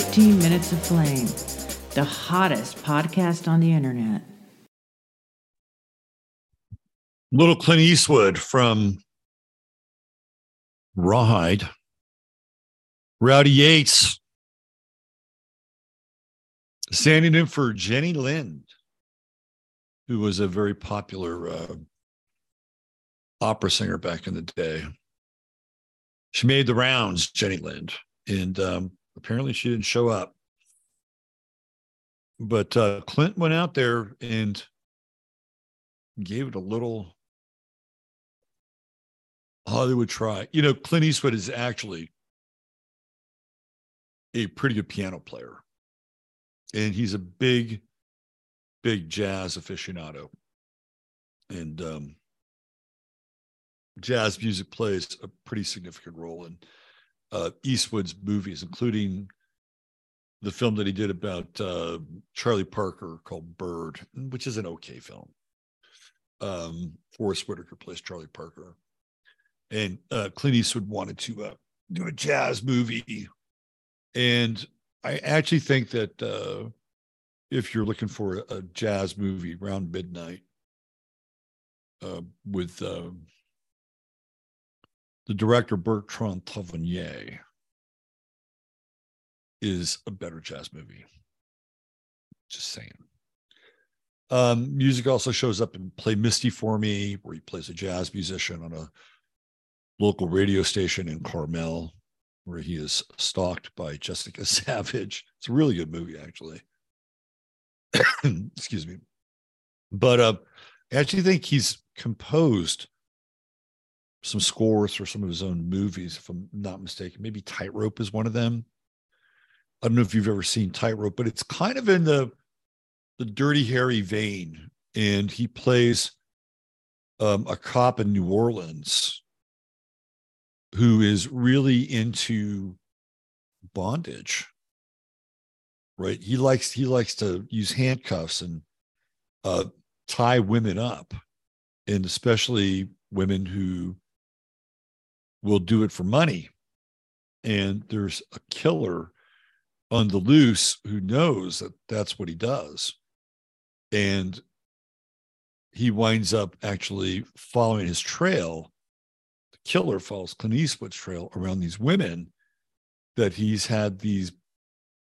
15 Minutes of Flame, the hottest podcast on the internet. Little Clint Eastwood from Rawhide. Rowdy Yates standing in for Jenny Lind, who was a very popular uh, opera singer back in the day. She made the rounds, Jenny Lind, and um, apparently she didn't show up. But uh, Clint went out there and gave it a little Hollywood try. You know, Clint Eastwood is actually a pretty good piano player, and he's a big, big jazz aficionado. And um, jazz music plays a pretty significant role in uh, Eastwood's movies, including the film that he did about uh, Charlie Parker called Bird, which is an okay film. Um, Forest Whitaker plays Charlie Parker, and uh, Clint Eastwood wanted to uh, do a jazz movie, and I actually think that uh, if you're looking for a, a jazz movie around midnight uh, with uh, the director Bertrand Tavernier is a better jazz movie. Just saying. Um, music also shows up in Play Misty for Me, where he plays a jazz musician on a local radio station in Carmel, where he is stalked by Jessica Savage. It's a really good movie, actually. Excuse me. But uh, I actually think he's composed some scores for some of his own movies, if I'm not mistaken. Maybe Tightrope is one of them. I don't know if you've ever seen Tightrope, but it's kind of in the the Dirty Harry vein, and he plays um, a cop in New Orleans who is really into bondage. Right? He likes he likes to use handcuffs and uh, tie women up, and especially women who will do it for money. And there's a killer on the loose who knows that that's what he does. And he winds up actually following his trail. The killer follows Clint Eastwood's trail around these women that he's had these,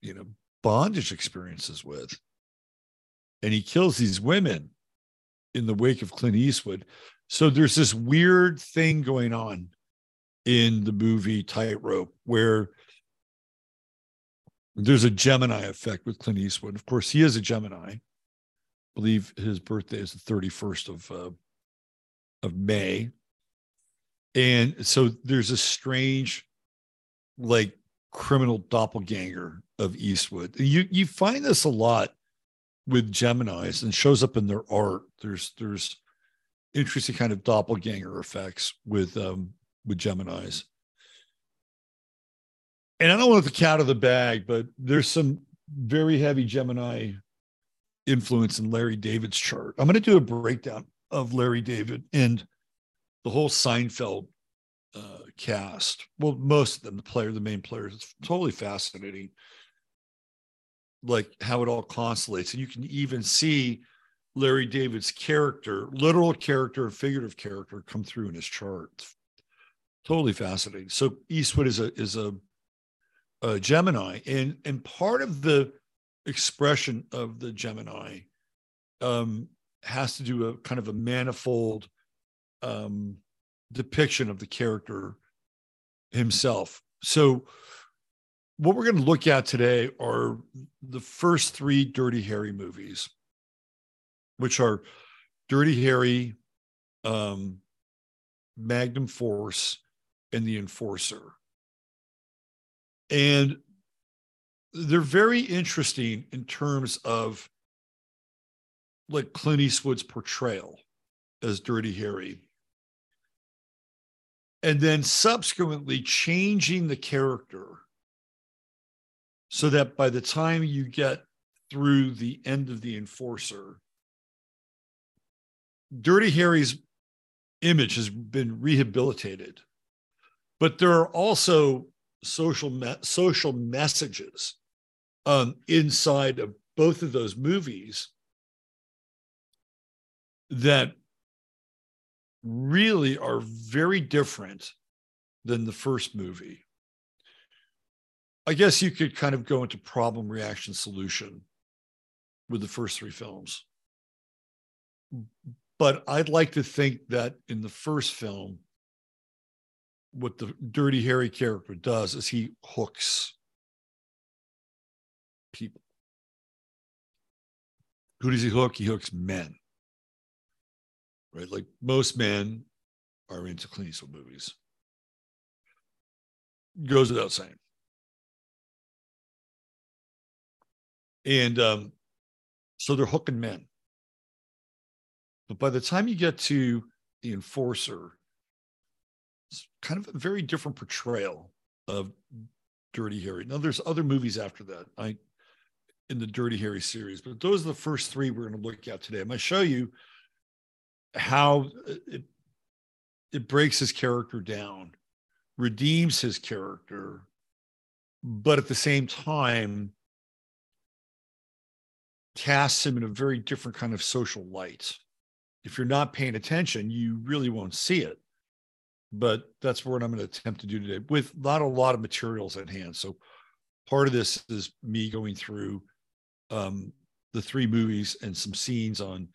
you know, bondage experiences with. And he kills these women in the wake of Clint Eastwood. So there's this weird thing going on in the movie Tightrope where there's a Gemini effect with Clint Eastwood. Of course, he is a Gemini. I believe his birthday is the 31st of uh, of May. And so there's a strange like criminal doppelganger of Eastwood. You you find this a lot with Geminis and shows up in their art. There's there's interesting kind of doppelganger effects with um with Geminis and I don't want the cat out of the bag, but there's some very heavy Gemini influence in Larry David's chart. I'm going to do a breakdown of Larry David and the whole Seinfeld uh, cast. Well, most of them, the player, the main players. It's totally fascinating, like how it all constellates, and you can even see Larry David's character, literal character, figurative character, come through in his chart. It's totally fascinating. So Eastwood is a is a uh, Gemini, and and part of the expression of the Gemini um, has to do a kind of a manifold um, depiction of the character himself. So, what we're going to look at today are the first three Dirty Harry movies, which are Dirty Harry, um, Magnum Force, and The Enforcer. And they're very interesting in terms of like Clint Eastwood's portrayal as Dirty Harry. And then subsequently changing the character so that by the time you get through the end of The Enforcer, Dirty Harry's image has been rehabilitated. But there are also social me- social messages um, inside of both of those movies that really are very different than the first movie. I guess you could kind of go into problem, reaction, solution with the first three films. But I'd like to think that in the first film, what the Dirty Harry character does is he hooks people. Who does he hook? He hooks men. Right? Like most men are into Clint Eastwood movies. Goes without saying. And um, so they're hooking men. But by the time you get to the enforcer, kind of a very different portrayal of Dirty Harry. Now, there's other movies after that. I in the Dirty Harry series, but those are the first three we're going to look at today. I'm going to show you how it it breaks his character down, redeems his character, but at the same time casts him in a very different kind of social light. If you're not paying attention, you really won't see it. But that's what I'm going to attempt to do today with not a lot of materials at hand. So part of this is me going through um, the three movies and some scenes on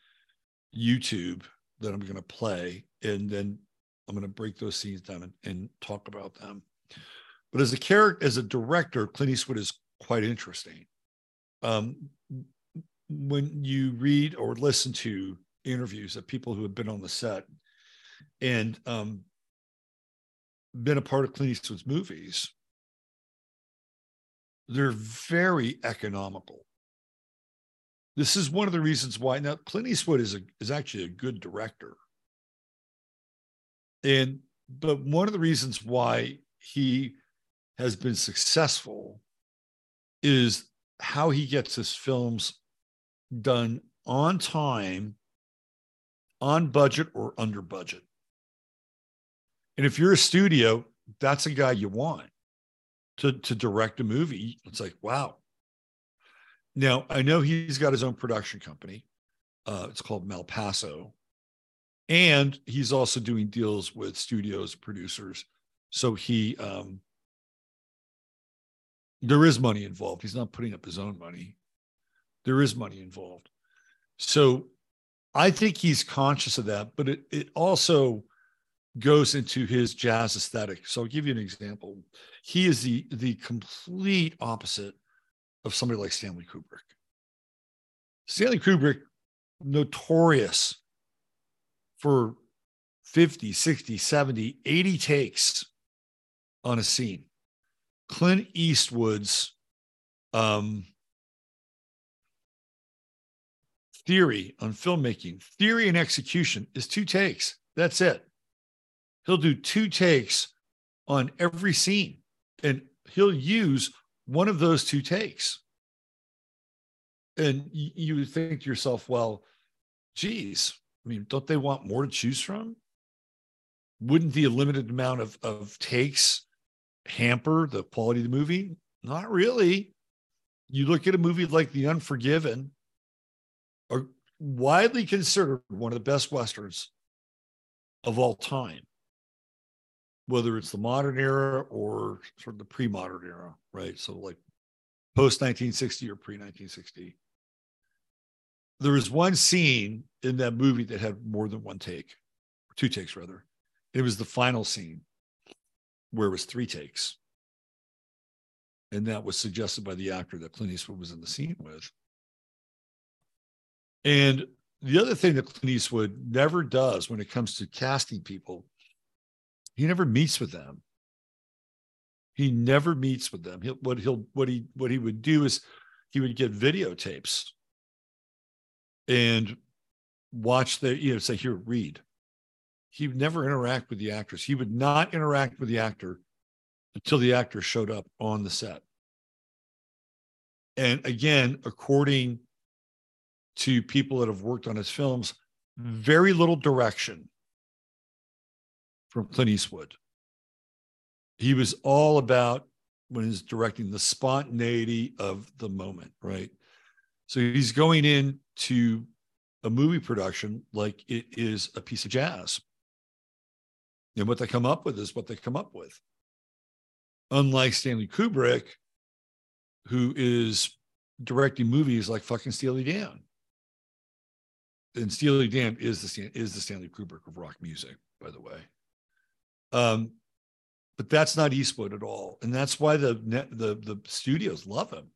YouTube that I'm going to play, and then I'm going to break those scenes down and, and talk about them. But as a character, as a director, Clint Eastwood is quite interesting. Um, when you read or listen to interviews of people who have been on the set and um, been a part of Clint Eastwood's movies, they're very economical. This is one of the reasons why now Clint Eastwood is a, is actually a good director. And but one of the reasons why he has been successful is how he gets his films done on time, on budget or under budget. And if you're a studio, that's a guy you want to, to direct a movie. It's like, wow, now, I know he's got his own production company. Uh, it's called Malpaso. And he's also doing deals with studios, producers. So he, um, there is money involved. He's not putting up his own money. There is money involved. So I think he's conscious of that, but it, it also goes into his jazz aesthetic. So I'll give you an example. He is the the complete opposite of somebody like Stanley Kubrick. Stanley Kubrick, notorious for 50, 60, 70, 80 takes on a scene. Clint Eastwood's um, theory on filmmaking, theory and execution is two takes. That's it. He'll do two takes on every scene and he'll use one of those two takes. And you, think to yourself, well, geez, I mean, don't they want more to choose from? Wouldn't the limited amount of, of takes hamper the quality of the movie? Not really. You look at a movie like The Unforgiven, or widely considered one of the best westerns of all time whether it's the modern era or sort of the pre-modern era, right? So like post 1960 or pre 1960. There was one scene in that movie that had more than one take, two takes rather. It was the final scene. where it was three takes. And that was suggested by the actor that Clint Eastwood was in the scene with. And the other thing that Clint Eastwood never does when it comes to casting people, he never meets with them. He never meets with them. He'll, what he'll what he what he would do is he would get videotapes and watch the you know say here read. He would never interact with the actors. He would not interact with the actor until the actor showed up on the set. And again, according to people that have worked on his films, very little direction from Clint Eastwood. He was all about when he's directing the spontaneity of the moment, right? So he's going into a movie production like it is a piece of jazz. And what they come up with is what they come up with. Unlike Stanley Kubrick, who is directing movies like fucking Steely Dan. And Steely Dan is the is the Stanley Kubrick of rock music, by the way. Um, but that's not Eastwood at all, and that's why the the the studios love him.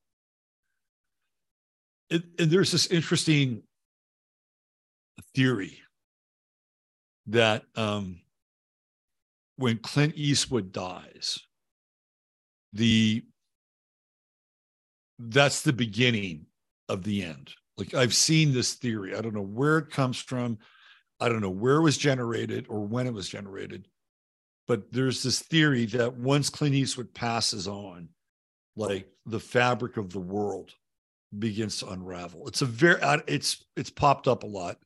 It, and there's this interesting theory that um, when Clint Eastwood dies, the that's the beginning of the end. Like I've seen this theory. I don't know where it comes from. I don't know where it was generated or when it was generated. But there's this theory that once Clint Eastwood passes on, like the fabric of the world begins to unravel. It's a very it's it's popped up a lot.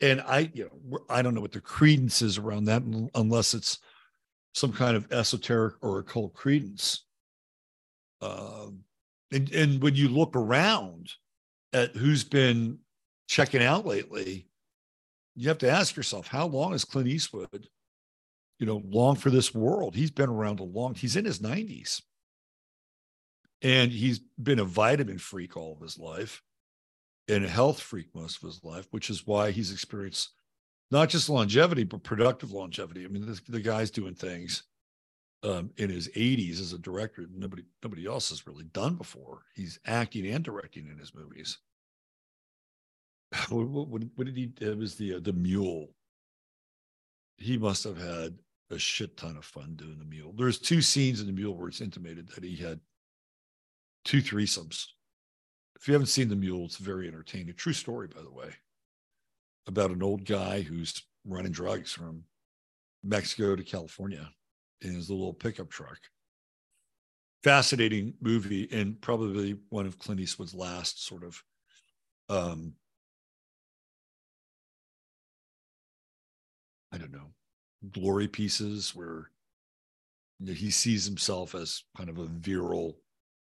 And I, you know, I don't know what the credence is around that unless it's some kind of esoteric or occult credence. Um, and, and when you look around at who's been checking out lately, you have to ask yourself, how long is Clint Eastwood, you know, long for this world? He's been around a long, he's in his 90s. And he's been a vitamin freak all of his life and a health freak most of his life, which is why he's experienced not just longevity, but productive longevity. I mean, the guy's doing things um, in his 80s as a director nobody nobody else has really done before. He's acting and directing in his movies. What, what, what did he? It was the uh, the Mule. He must have had a shit ton of fun doing the Mule. There's two scenes in the Mule where it's intimated that he had two threesomes. If you haven't seen the Mule, it's very entertaining. A true story, by the way, about an old guy who's running drugs from Mexico to California in his little pickup truck. Fascinating movie and probably one of Clint Eastwood's last sort of um, I don't know, glory pieces where he sees himself as kind of a virile,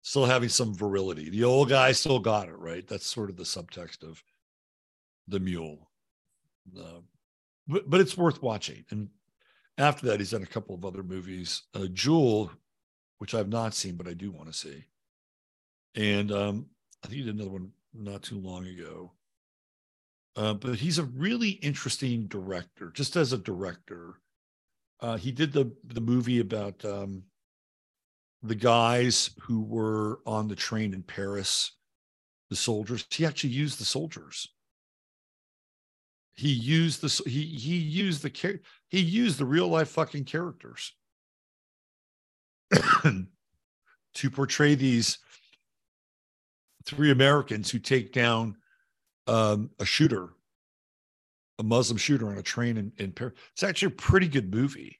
still having some virility. The old guy still got it, right? That's sort of the subtext of the mule. Uh, but, but it's worth watching. And after that, he's done a couple of other movies. Uh, Jewell, which I've not seen, but I do want to see. And um, I think he did another one not too long ago. Uh, but he's a really interesting director, just as a director. Uh, he did the the movie about um, the guys who were on the train in Paris, the soldiers. He actually used the soldiers he used the he he used the he used the real life fucking characters to portray these three Americans who take down um, a shooter, a Muslim shooter on a train in, in Paris. It's actually a pretty good movie.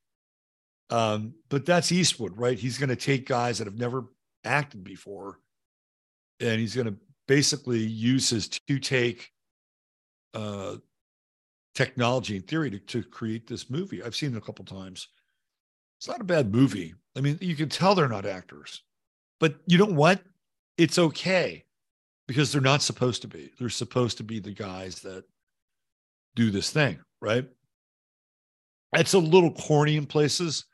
Um, but that's Eastwood, right? He's going to take guys that have never acted before, and he's going to basically use his two take uh, technology and theory to, to create this movie. I've seen it a couple times. It's not a bad movie. I mean, you can tell they're not actors, but you know what? It's okay because they're not supposed to be. They're supposed to be the guys that do this thing, right? It's a little corny in places,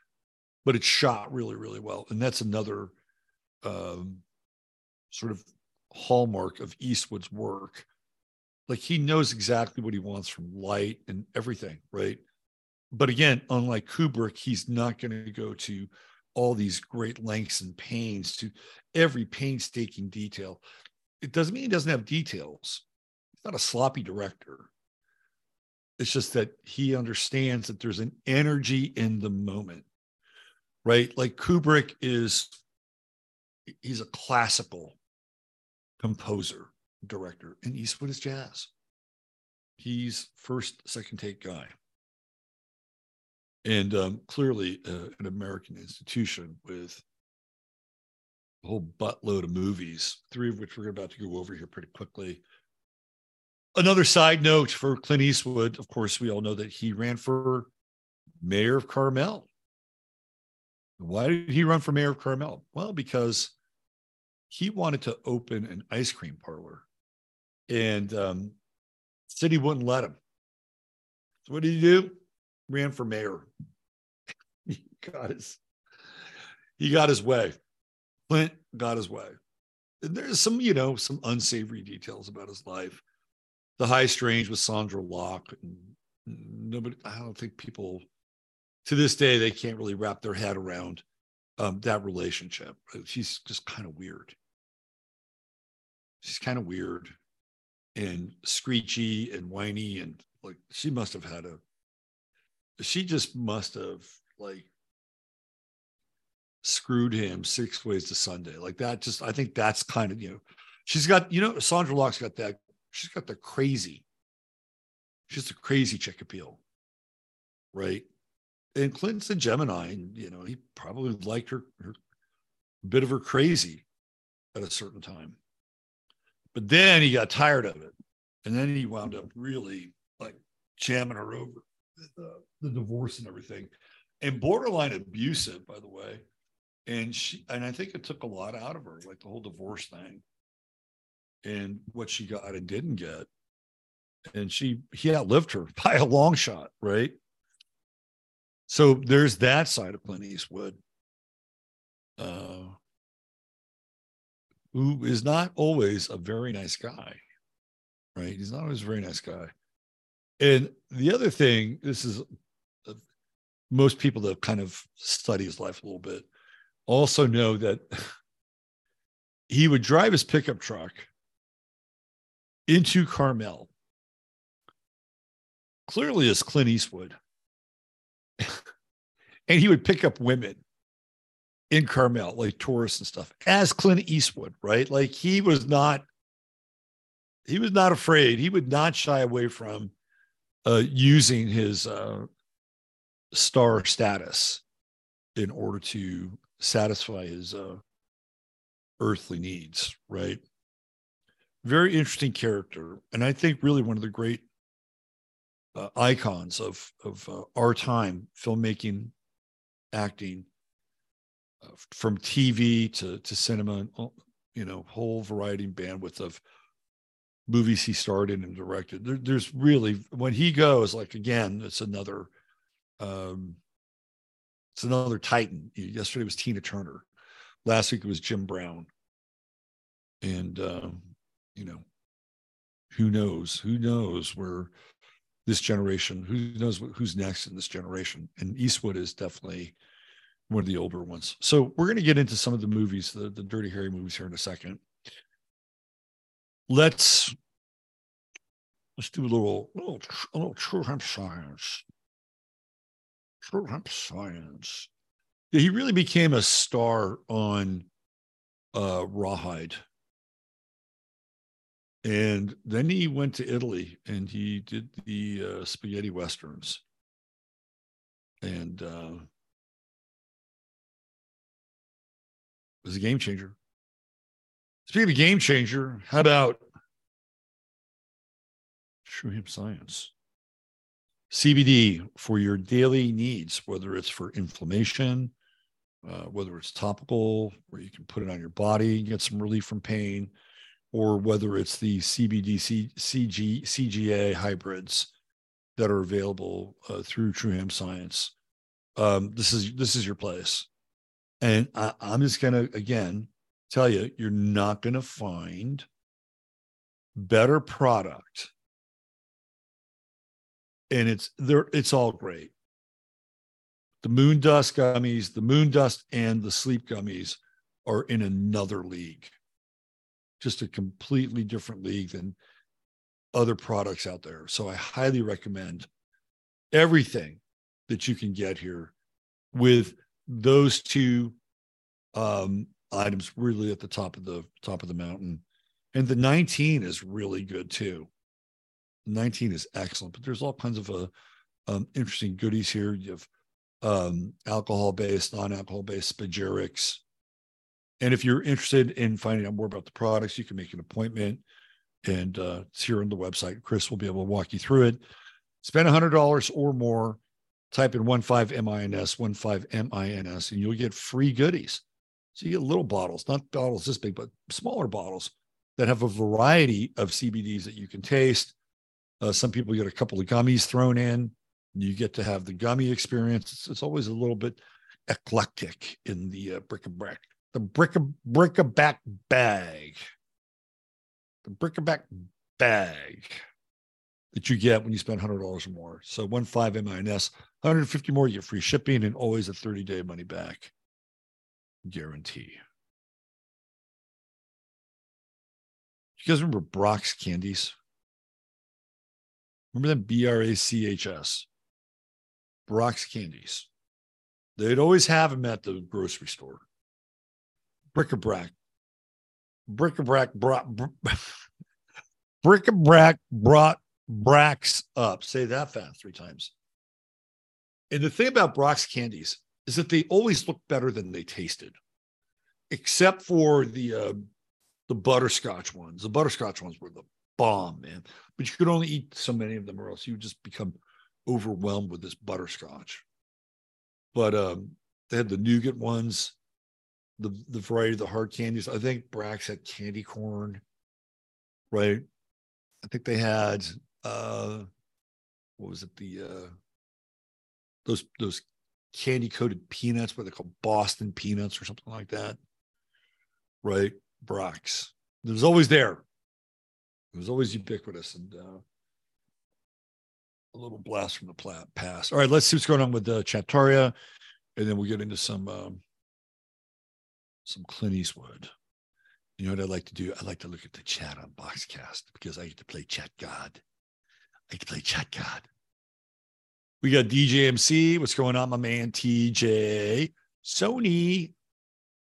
but it's shot really, really well. And that's another um, sort of hallmark of Eastwood's work like he knows exactly what he wants from light and everything, right? but again, unlike Kubrick, he's not going to go to all these great lengths and pains to every painstaking detail. It doesn't mean he doesn't have details. He's not a sloppy director. It's just that he understands that there's an energy in the moment, right? Like Kubrick is, he's a classical composer, director, and Eastwood is jazz. He's first, second take guy. And um, clearly uh, an American institution with a whole buttload of movies, three of which we're about to go over here pretty quickly. Another side note for Clint Eastwood, of course, we all know that he ran for mayor of Carmel. Why did he run for mayor of Carmel? Well, because he wanted to open an ice cream parlor and um, city wouldn't let him. So what did he do? Ran for mayor. he got his he got his way. Clint got his way. And there's some, you know, some unsavory details about his life. The high strange with Sondra Locke. And nobody, I don't think people to this day they can't really wrap their head around um, that relationship. She's just kind of weird. She's kind of weird and screechy and whiny and like she must have had a she just must have like screwed him six ways to Sunday. Like that, just I think that's kind of, you know, she's got, you know, Sondra Locke's got that, she's got the crazy, she's a crazy chick appeal. Right. And Clinton's a Gemini, and you know, he probably liked her, her bit of her crazy at a certain time. But then he got tired of it. And then he wound up really like jamming her over the, uh, the divorce and everything. And borderline abusive, by the way. And she and I think it took a lot out of her, like the whole divorce thing and what she got and didn't get. And she he outlived her by a long shot, right? So there's that side of Clint Eastwood. Uh, who is not always a very nice guy, right? He's not always a very nice guy. And the other thing, this is uh, most people that kind of study his life a little bit also know that he would drive his pickup truck into Carmel, clearly as Clint Eastwood, and he would pick up women in Carmel, like tourists and stuff, as Clint Eastwood, right? Like he was not, he was not afraid. He would not shy away from uh, using his uh, star status in order to satisfy his uh, earthly needs, right? Very interesting character, and I think really one of the great uh, icons of of uh, our time, filmmaking, acting from TV to to cinema, you know, whole variety and bandwidth of movies he starred in and directed. There, there's really when he goes, like again, it's another, um, it's another titan. Yesterday was Tina Turner, last week it was Jim Brown, and um, you know, who knows? Who knows where this generation? Who knows who's next in this generation? And Eastwood is definitely one of the older ones. So we're going to get into some of the movies, the, the Dirty Harry movies here in a second. Let's let's do a little little a little true hemp science. Hemp science. Yeah, he really became a star on uh, Rawhide. And then he went to Italy and he did the uh, spaghetti westerns. And uh, was a game changer. Speaking of game changer, how about True Hemp Science? CBD for your daily needs, whether it's for inflammation, uh, whether it's topical, where you can put it on your body and get some relief from pain, or whether it's the CBD CG, CGA hybrids that are available uh, through True Hemp Science. Um, this is this is your place. And I, I'm just to, again, tell you, you're not to find better product. And it's there, it's all great. the moon dust gummies, the moon dust and the sleep gummies are in another league. Just a completely different league than other products out there. So I highly recommend everything that you can get here with those two um, items really at the top of the top of the mountain. And the 19 is really good too. 19 is excellent, but there's all kinds of uh, um, interesting goodies here. You have um, alcohol based, non alcohol based spagyrics. And if you're interested in finding out more about the products, you can make an appointment and uh, it's here on the website. Chris will be able to walk you through it. Spend $100 or more, type in 15MINS, 15MINS, and you'll get free goodies. So you get little bottles, not bottles this big, but smaller bottles that have a variety of CBDs that you can taste. Uh, some people get a couple of gummies thrown in. You get to have the gummy experience. It's, it's always a little bit eclectic in the uh, bric-a-brac, the bric-a, bric-a-bac bag, the bric-a-bac bag that you get when you spend $100 or more. So one five MINS, 150 more, you get free shipping and always a 30-day money back guarantee. You guys remember Brach's candies? Remember them? B R A C H S. Brach's candies. They'd always have them at the grocery store. Bric-a-brac. Bric-a-brac brought bric-a-brac brought Brach's up. Say that fast three times. And the thing about Brach's candies is that they always look better than they tasted, except for the uh, the butterscotch ones. The butterscotch ones were the bomb, man. But you could only eat so many of them, or else you would just become overwhelmed with this butterscotch. But um, they had the nougat ones, the the variety of the hard candies. I think Brach's had candy corn, right? I think they had uh, what was it? The uh, those those candy coated peanuts, what they call Boston peanuts or something like that, right? Brach's. It was always there. It was always ubiquitous and uh, a little blast from the past. All right, let's see what's going on with uh, Chattaria, and then we'll get into some um, some Clint Eastwood. You know what I like to do? I like to look at the chat on Boxcast because I get to play Chat God. I get to play Chat God. We got DJMC. What's going on, my man? TJ. Sony.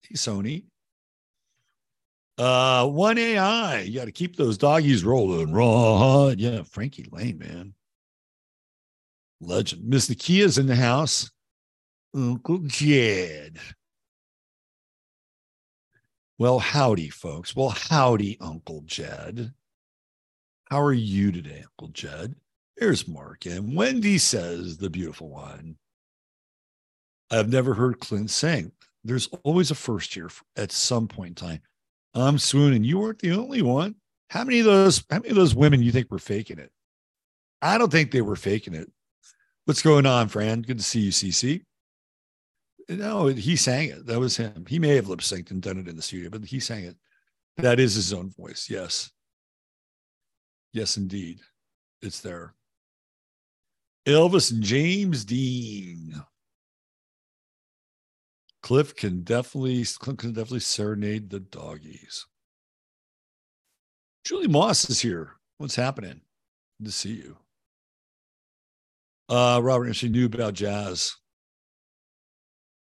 Hey, Sony. Uh, one AI. You got to keep those doggies rolling. Raw. Yeah, Frankie Laine, man. Legend. Miss Nakia's in the house. Uncle Jed. Well, howdy, folks. Well, howdy, Uncle Jed. How are you today, Uncle Jed? Here's Mark. And Wendy says, the beautiful one. I've never heard Clint sing. There's always a first year at some point in time. Um, I'm swooning. You weren't the only one. How many of those, how many of those women you think were faking it? I don't think they were faking it. What's going on, Fran? Good to see you, CC. No, he sang it. That was him. He may have lip synced and done it in the studio, but he sang it. That is his own voice. Yes. Yes, indeed. It's there. Elvis James Dean. Cliff can definitely Cliff can definitely serenade the doggies. Julie Moss is here. What's happening? Good to see you. Uh, Robert she knew about jazz.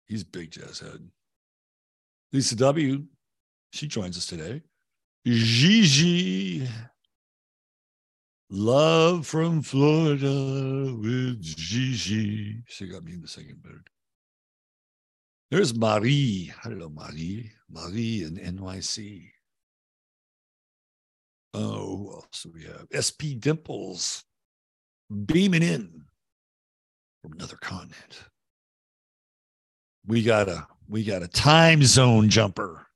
He's big jazz head. Lisa W. She joins us today. Gigi. Love from Florida with Gigi. She got me in the second mood. There's Marie. Hello, Marie. Marie in NYC. Oh, who else do we have? SP Dimples beaming in from another continent. We got a we got a time zone jumper.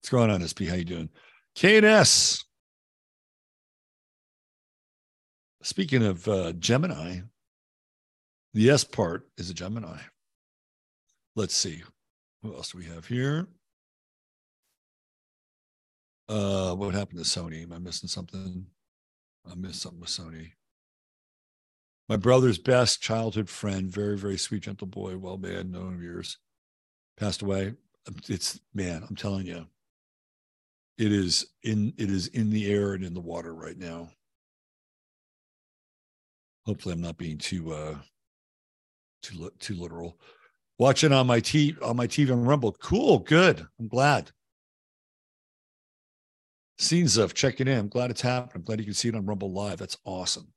What's going on, SP? How you doing? KNS. Speaking of uh, Gemini, the S part is a Gemini. Let's see. What else do we have here? Uh, what happened to Sony? Am I missing something? I missed something with Sony. My brother's best childhood friend, very, very sweet, gentle boy, well man, known of years, passed away. It's man, I'm telling you, it is in it is in the air and in the water right now. Hopefully, I'm not being too uh too too literal. Watching on my t on my TV on Rumble. Cool, good. I'm glad. Scenes of checking in. I'm glad it's happening. I'm glad you can see it on Rumble Live. That's awesome.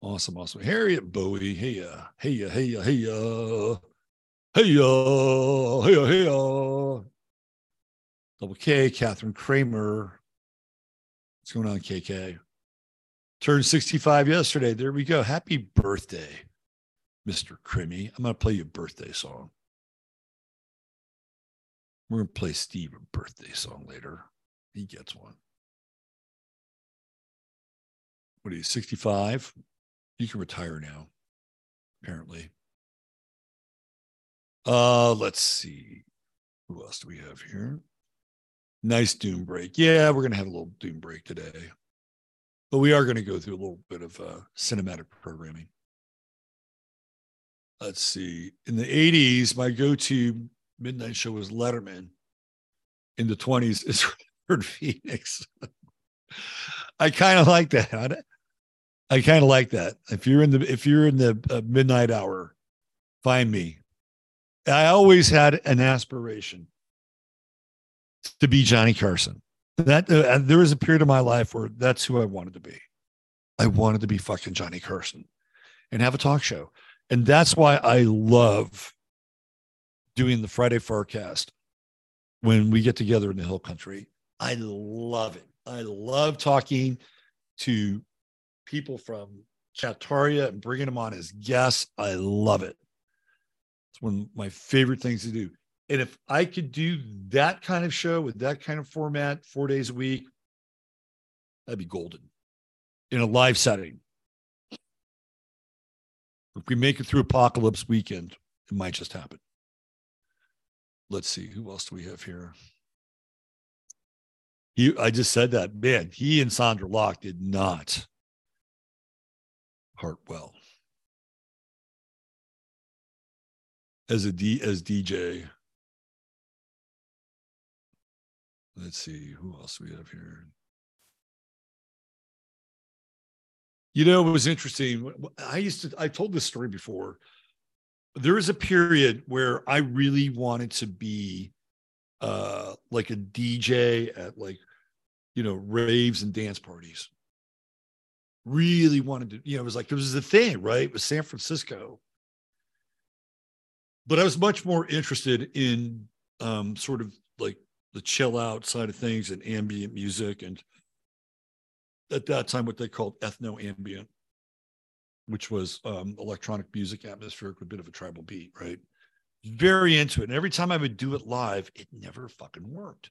Awesome, awesome. Harriet Bowie. Hey, uh, hey, uh, hey, uh, hey, uh, hey, uh, hey, uh, hey, uh. Double K, Catherine Kramer. What's going on, KK? Turned 65 yesterday. There we go. Happy birthday, Mr. Crimmy. I'm going to play you a birthday song. We're going to play Steve a birthday song later. He gets one. What are you, 65? You can retire now, apparently. Uh, let's see. Who else do we have here? Nice doom break. Yeah, we're gonna have a little doom break today. But we are going to go through a little bit of uh, cinematic programming. Let's see. In the 80s, my go to midnight show was Letterman. In the 20s, is River Phoenix. I kind of like that. I kind of like that. If you're in the if you're in the uh, midnight hour, find me. I always had an aspiration to be Johnny Carson. That uh, there was a period of my life where that's who I wanted to be. I wanted to be fucking Johnny Carson and have a talk show. And that's why I love doing the Friday forecast when we get together in the hill country. I love it. I love talking to people from Chattaria and bringing them on as guests. I love it. It's one of my favorite things to do. And if I could do that kind of show with that kind of format four days a week, that'd be golden in a live setting. If we make it through apocalypse weekend, it might just happen. Let's see, who else do we have here? He, I just said that, man, he and Sondra Locke did not part well. As a D as DJ, Let's see who else we have here. You know, it was interesting. I used to, I told this story before. There was a period where I really wanted to be uh like a DJ at like, you know, raves and dance parties. Really wanted to, you know, it was like, it was the thing, right? It was San Francisco. But I was much more interested in um, sort of like the chill out side of things and ambient music and at that time what they called ethno ambient which was um, electronic music atmospheric with a bit of a tribal beat right very into it and every time i would do it live it never fucking worked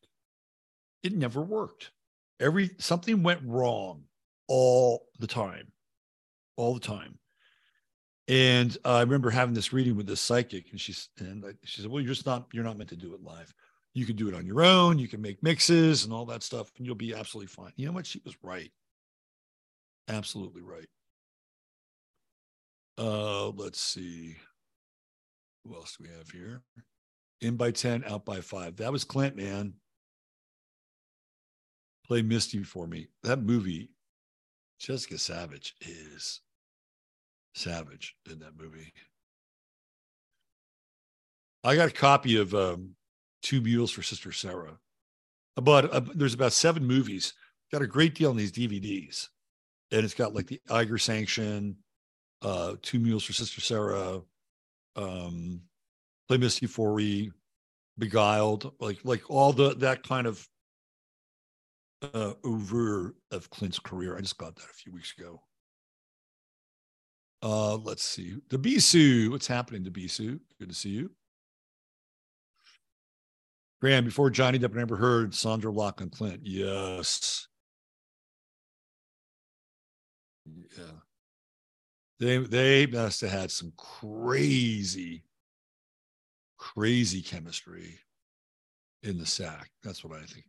it never worked every something went wrong all the time all the time and uh, i remember having this reading with this psychic and she's and she said well you're just not you're not meant to do it live you can do it on your own. You can make mixes and all that stuff, and you'll be absolutely fine. You know what? She was right. Absolutely right. Uh, let's see. Who else do we have here? In by 10, out by five. That was Clint, man. Play Misty for me. That movie, Jessica Savage is savage in that movie. I got a copy of um, Two Mules for Sister Sara. But uh, there's about seven movies. Got a great deal on these DVDs, and it's got like the Eiger Sanction, uh, Two Mules for Sister Sara, um, Play Misty for Me, Beguiled, like like all the that kind of uh, over of Clint's career. I just got that a few weeks ago. Uh, let's see. The Bisou. What's happening to Bisou? Good to see you. Graham, before Johnny Depp and Amber Heard, Sondra Locke and Clint. Yes. Yeah. They they must have had some crazy, crazy chemistry in the sack. That's what I think.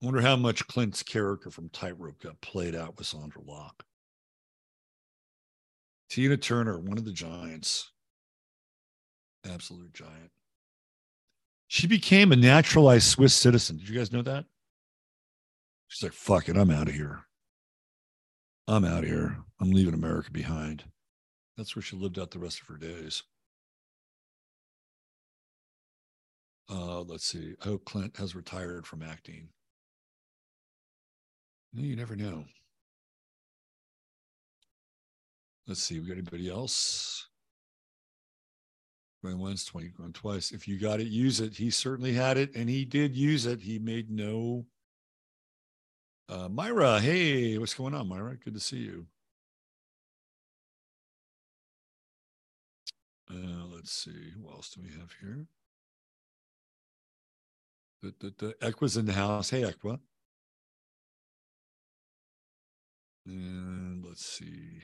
I wonder how much Clint's character from Tightrope got played out with Sondra Locke. Tina Turner, one of the giants, absolute giant. She became a naturalized Swiss citizen. Did you guys know that? She's like, fuck it, I'm out of here. I'm out of here. I'm leaving America behind. That's where she lived out the rest of her days. Uh, let's see. I hope Clint has retired from acting. You never know. Let's see. We got anybody else? Going once, 20, going twice. If you got it, use it. He certainly had it and he did use it. He made no. Uh, Myra, hey, what's going on, Myra? Good to see you. Uh, let's see. Who else do we have here? The, the, the Equa's in the house. Hey, Equa. And let's see.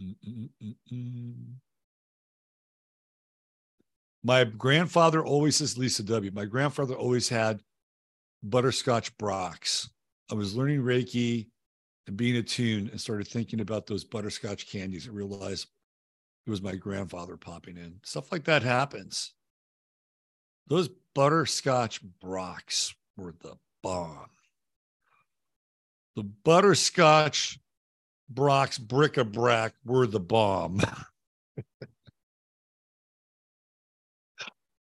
Mm-mm-mm-mm. My grandfather always says Lisa W. My grandfather always had butterscotch Brach's. I was learning Reiki and being attuned and started thinking about those butterscotch candies and realized it was my grandfather popping in. Stuff like that happens. Those butterscotch Brach's were the bomb. The butterscotch Brach's bric-a-brac were the bomb.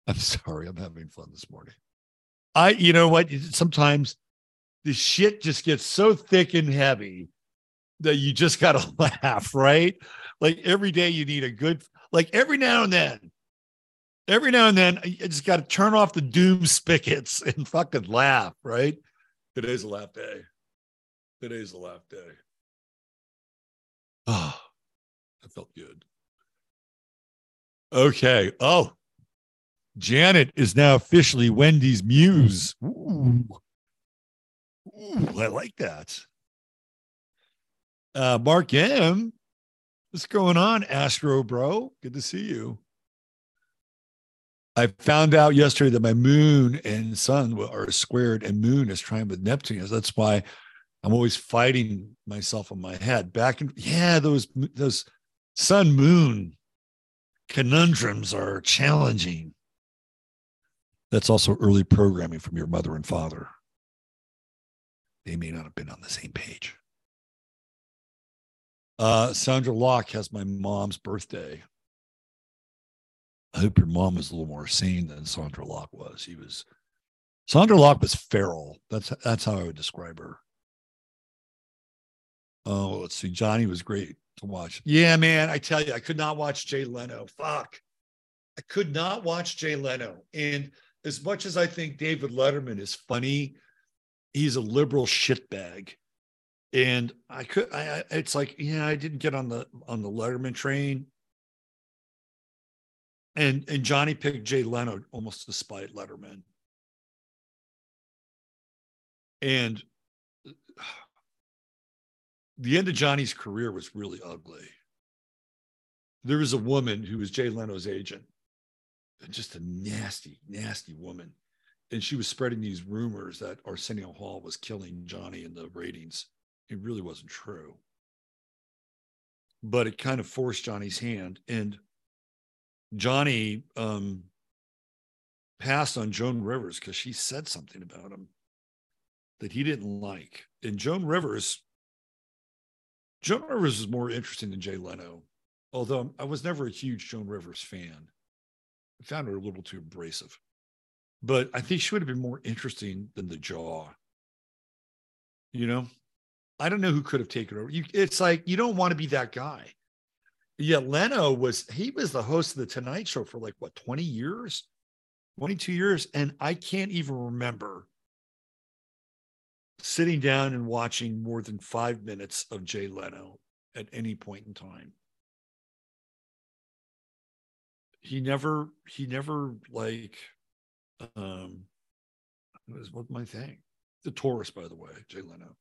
I'm sorry, I'm having fun this morning. I, you know what? Sometimes the shit just gets so thick and heavy that you just got to laugh, right? Like every day you need a good, like every now and then, every now and then you just got to turn off the doom spigots and fucking laugh, right? Today's a laugh day. Today's a laugh day. Oh, that felt good. Okay. Oh, Janet is now officially Wendy's muse. Ooh. Ooh, I like that. Uh, Mark M. What's going on, Astro Bro? Good to see you. I found out yesterday that my moon and sun are squared, and moon is trine with Neptune. That's why I'm always fighting myself in my head. Back in yeah, those those sun moon conundrums are challenging. That's also early programming from your mother and father. They may not have been on the same page. Uh, Sondra Locke has my mom's birthday. I hope your mom was a little more sane than Sondra Locke was. He was Sondra Locke was feral. That's that's how I would describe her. Oh, let's see. Johnny was great to watch. Yeah, man. I tell you, I could not watch Jay Leno. Fuck. I could not watch Jay Leno. And as much as I think David Letterman is funny, he's a liberal shitbag. And I could I it's like, yeah, I didn't get on the on the Letterman train. And and Johnny picked Jay Leno almost despite Letterman. And the end of Johnny's career was really ugly. There was a woman who was Jay Leno's agent, just a nasty, nasty woman. And she was spreading these rumors that Arsenio Hall was killing Johnny in the ratings. It really wasn't true. But it kind of forced Johnny's hand. And Johnny um, passed on Joan Rivers because she said something about him that he didn't like. And Joan Rivers Joan Rivers is more interesting than Jay Leno, although I was never a huge Joan Rivers fan. Found her a little too abrasive, but I think she would have been more interesting than the jaw. You know, I don't know who could have taken over. You, it's like you don't want to be that guy. Yeah, Leno was he was the host of the Tonight Show for like what 20 years, 22 years, and I can't even remember sitting down and watching more than five minutes of Jay Leno at any point in time. He never, he never like, um, was what my thing. The Taurus, by the way, Jay Leno.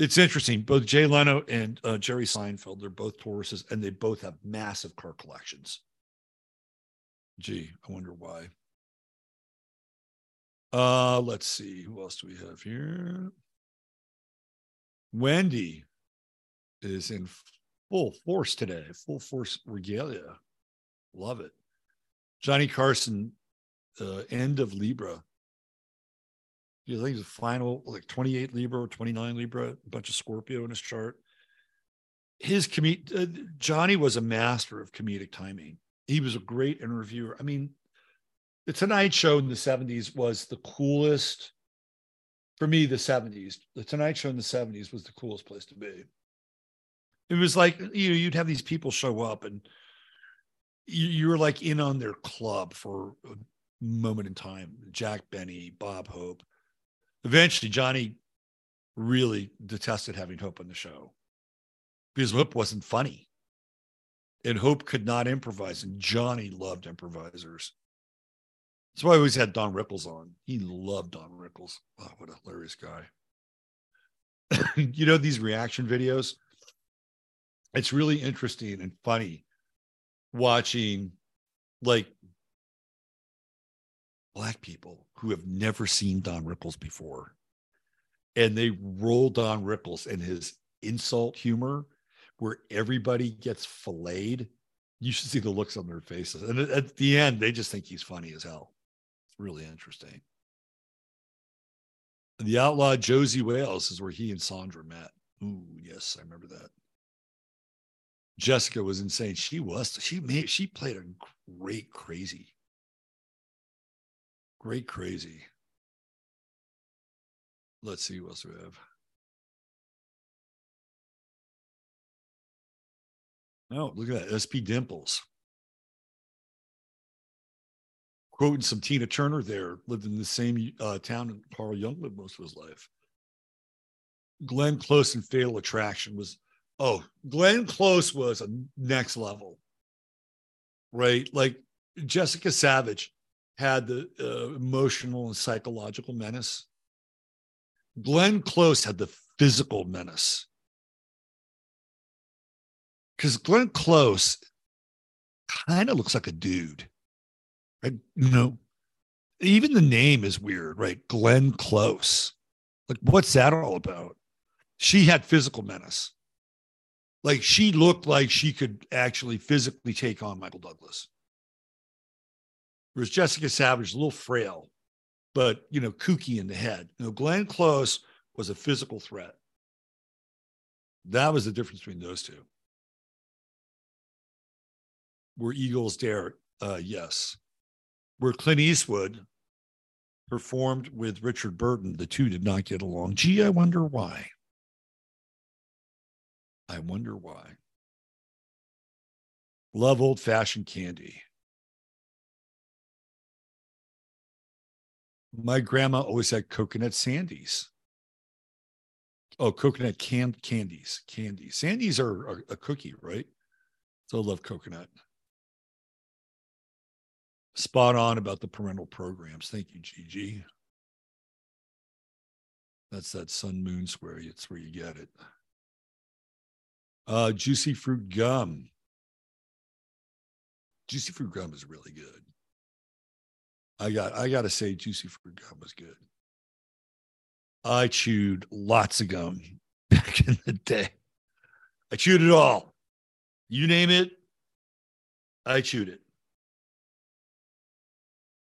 It's interesting. Both Jay Leno and uh, Jerry Seinfeld, they're both Tauruses, and they both have massive car collections. Gee, I wonder why. Uh, let's see. Who else do we have here? Wendy is in full force today, full force regalia. Love it. Johnny Carson, uh, end of Libra. You think the final like 28 Libra or 29 Libra, a bunch of Scorpio in his chart. His comed uh, Johnny was a master of comedic timing. He was a great interviewer. I mean, the Tonight Show in the 70s was the coolest for me, the 70s. The Tonight Show in the 70s was the coolest place to be. It was like, you know, you'd have these people show up and you, were like in on their club for a moment in time. Jack Benny, Bob Hope. Eventually, Johnny really detested having Hope on the show because Hope wasn't funny. And Hope could not improvise, and Johnny loved improvisers. That's why I always had Don Rickles on. He loved Don Rickles. Oh, what a hilarious guy. you know, these reaction videos, it's really interesting and funny watching like black people who have never seen Don Rickles before. And they roll Don Rickles and his insult humor where everybody gets filleted. You should see the looks on their faces. And at the end, they just think he's funny as hell. It's really interesting. The outlaw Josie Wales is where he and Sondra met. Ooh, yes, I remember that. Jessica was insane. She was. She made. She played a great crazy. Great crazy. Let's see what else we have. Oh, look at that. SP Dimples. Quoting some Tina Turner there, lived in the same uh, town and Carl Jung lived most of his life. Glenn Close and Fatal Attraction was oh, Glenn Close was a next level, right? Like Jessica Savage had the uh, emotional and psychological menace. Glenn Close had the physical menace. Because Glenn Close kind of looks like a dude. Right? You know, even the name is weird, right? Glenn Close. Like, what's that all about? She had physical menace like she looked like she could actually physically take on Michael Douglas. Whereas Jessica Savage, a little frail, but you know, kooky in the head. You know, Glenn Close was a physical threat. That was the difference between those two. Where Eagles dare? Uh, yes. Where Clint Eastwood performed with Richard Burton, the two did not get along. Gee, I wonder why. I wonder why. Love old fashioned candy. My grandma always had coconut sandies. Oh, coconut canned candies, candy. Sandies are a, a cookie, right? So I love coconut. Spot on about the parental programs. Thank you, Gigi. That's that sun moon square. It's where you get it. Uh, juicy fruit gum. Juicy fruit gum is really good. I got I got to say, juicy fruit gum was good. I chewed lots of gum back in the day. I chewed it all. You name it, I chewed it.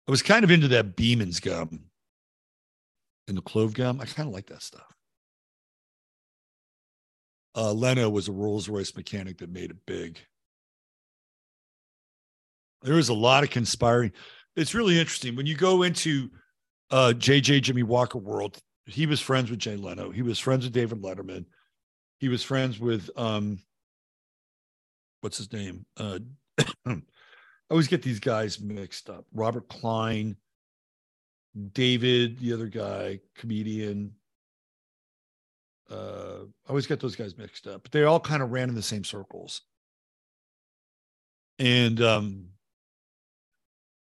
I was kind of into that Beeman's gum and the clove gum. I kind of like that stuff uh, Leno was a Rolls Royce mechanic that made it big. There was a lot of conspiring. It's really interesting when you go into uh, JJ Jimmie Walker world. He was friends with Jay Leno. He was friends with David Letterman. He was friends with um, what's his name? Uh, I always get these guys mixed up. Robert Klein, David, the other guy, comedian uh, I always get those guys mixed up, but they all kind of ran in the same circles. And um,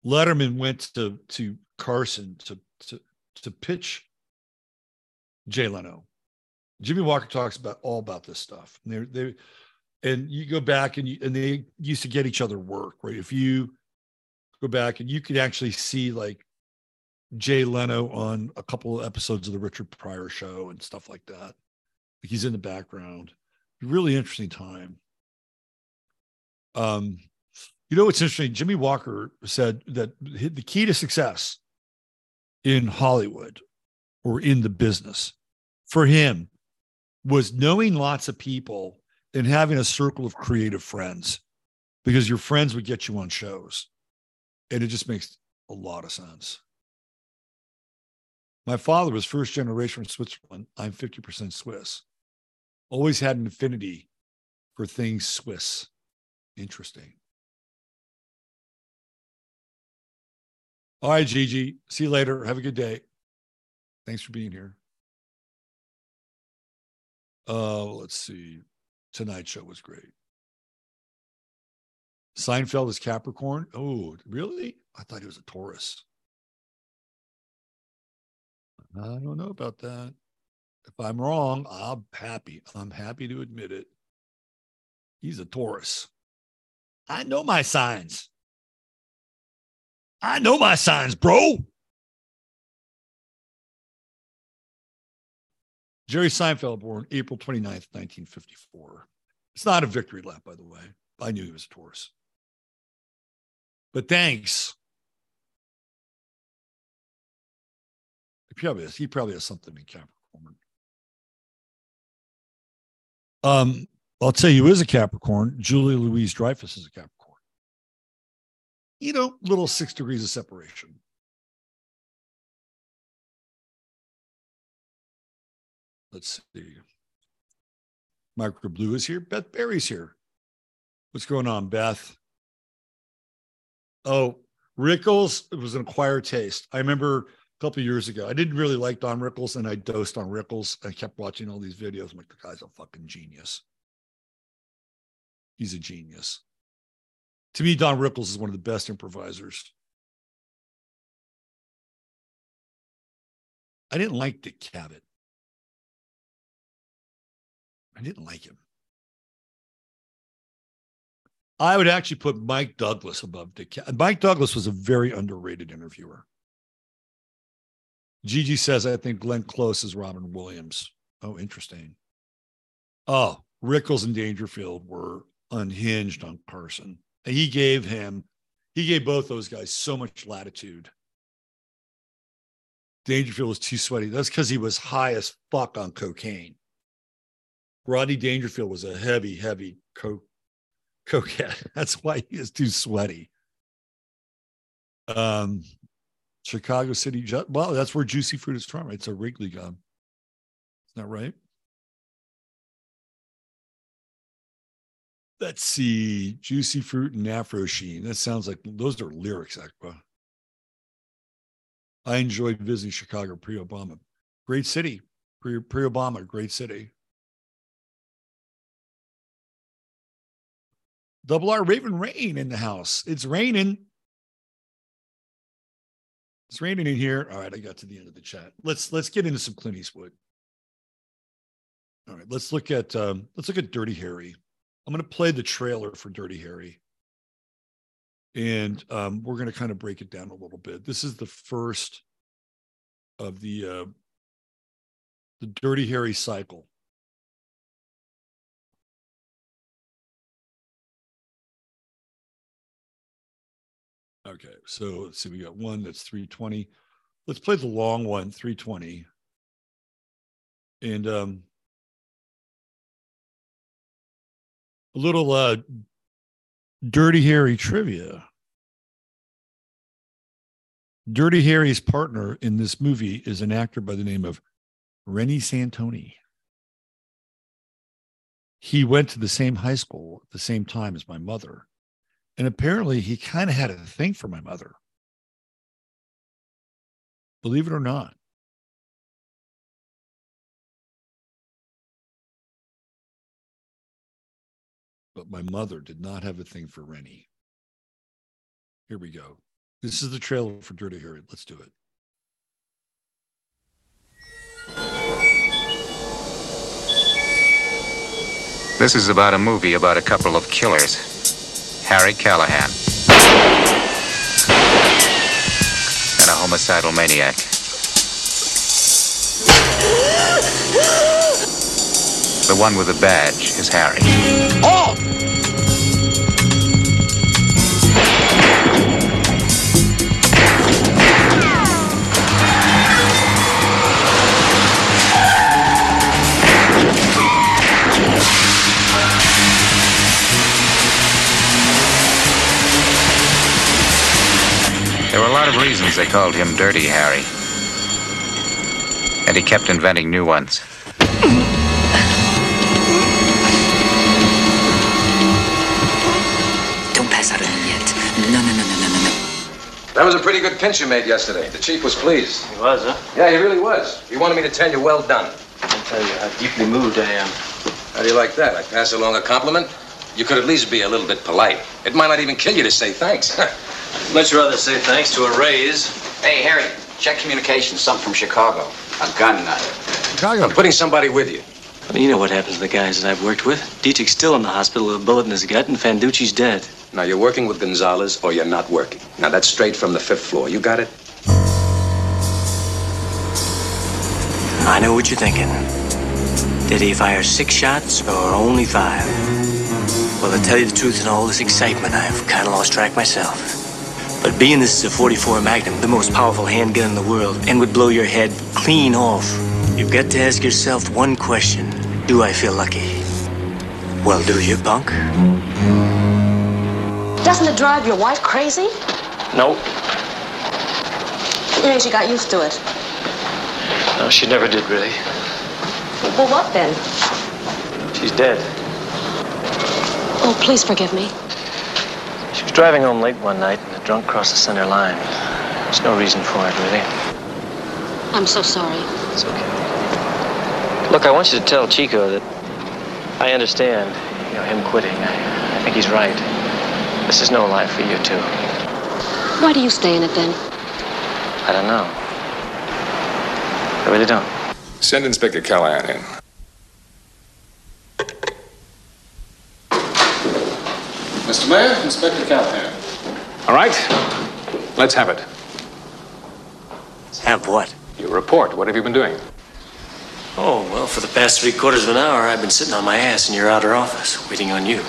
Letterman went to to Carson to to to pitch Jay Leno. Jimmie Walker talks about all about this stuff. And they they and you go back and you and they used to get each other work, right? If you go back and you could actually see like Jay Leno on a couple of episodes of the Richard Pryor show and stuff like that. He's in the background. Really interesting time. Um, you know what's interesting? Jimmie Walker said that the key to success in Hollywood or in the business for him was knowing lots of people and having a circle of creative friends because your friends would get you on shows. And it just makes a lot of sense. My father was first generation from Switzerland. I'm 50% Swiss. Always had an affinity for things Swiss. Interesting. All right, Gigi. See you later. Have a good day. Thanks for being here. Uh, let's see. Tonight show was great. Seinfeld is Capricorn. Oh, really? I thought he was a Taurus. I don't know about that. If I'm wrong, I'm happy. I'm happy to admit it. He's a Taurus. I know my signs. I know my signs, bro. Jerry Seinfeld, born April 29th, 1954. It's not a victory lap, by the way. I knew he was a Taurus. But thanks. He probably has, he probably has something in Capricorn. Um, I'll tell you who is a Capricorn. Julia Louise Dreyfus is a Capricorn. You know, little six degrees of separation. Let's see. Micro Blue is here. Beth Berry's here. What's going on, Beth? Oh, Rickles it was an acquired taste. I remember a couple years ago, I didn't really like Don Rickles and I dosed on Rickles. I kept watching all these videos. I'm like, the guy's a fucking genius. He's a genius. To me, Don Rickles is one of the best improvisers. I didn't like Dick Cavett. I didn't like him. I would actually put Mike Douglas above Dick. Mike Douglas was a very underrated interviewer. Gigi says, I think Glenn Close is Robin Williams. Oh, interesting. Oh, Rickles and Dangerfield were unhinged on Carson. and He gave him, he gave both those guys so much latitude. Dangerfield was too sweaty. That's because he was high as fuck on cocaine. Rodney Dangerfield was a heavy, heavy coke coquette. That's why he is too sweaty. Um, Chicago City. Well, that's where Juicy Fruit is from. It's a Wrigley gum. Isn't that right? Let's see. Juicy Fruit and Afro Sheen. That sounds like those are lyrics, Aqua. I enjoyed visiting Chicago pre Obama. Great city. Pre Obama, great city. Double R Raven Rain in the house. It's raining. It's raining in here. All right, I got to the end of the chat. Let's let's get into some Clint Eastwood. All right, let's look at um, let's look at Dirty Harry. I'm going to play the trailer for Dirty Harry, and um, we're going to kind of break it down a little bit. This is the first of the uh, the Dirty Harry cycle. Okay, so let's see. We got one that's 320. Let's play the long one, 320. And um, a little uh, Dirty Harry trivia. Dirty Harry's partner in this movie is an actor by the name of Reni Santoni. He went to the same high school at the same time as my mother. And apparently, he kind of had a thing for my mother. Believe it or not. But my mother did not have a thing for Reni. Here we go. This is the trailer for Dirty Harry. Let's do it. This is about a movie about a couple of killers. Harry Callahan. and a homicidal maniac. The one with the badge is Harry. There reasons they called him Dirty Harry. And he kept inventing new ones. Don't pass out on him yet. No, no, no, no, no, no, no. That was a pretty good pinch you made yesterday. The chief was pleased. He was, huh? Yeah, he really was. He wanted me to tell you, well done. I'll tell you how deeply moved I am. How do you like that? I pass along a compliment? You could at least be a little bit polite. It might not even kill you to say thanks. Much rather say thanks to a raise. Hey, Harry, check communications. Something from Chicago. A gun nut. Chicago. I'm putting somebody with you. Well, you know what happens to the guys that I've worked with. DiGiorgio's still in the hospital with a bullet in his gut, and Fanducci's dead. Now, you're working with Gonzalez or you're not working. Now, that's straight from the fifth floor. You got it? I know what you're thinking. Did he fire six shots or only five? Well, to tell you the truth, in all this excitement, I've kind of lost track myself. But being this is a 44 Magnum, the most powerful handgun in the world, and would blow your head clean off, you've got to ask yourself one question Do I feel lucky? Well, do you, punk? Doesn't it drive your wife crazy? Nope. Maybe she got used to it. No, she never did, really. Well, what then? She's dead. Oh, please forgive me. She was driving home late one night, and a drunk crossed the center line. There's no reason for it, really. I'm so sorry. It's okay. Look, I want you to tell Chico that I understand, you know, him quitting. I, I think he's right. This is no life for you two. Why do you stay in it then? I don't know. I really don't. Send Inspector Callahan in. Mr. Mayor, Inspector Callahan. All right, let's have it. Have what? Your report. What have you been doing? Oh, well, for the past three quarters of an hour, I've been sitting on my ass in your outer office, waiting on you.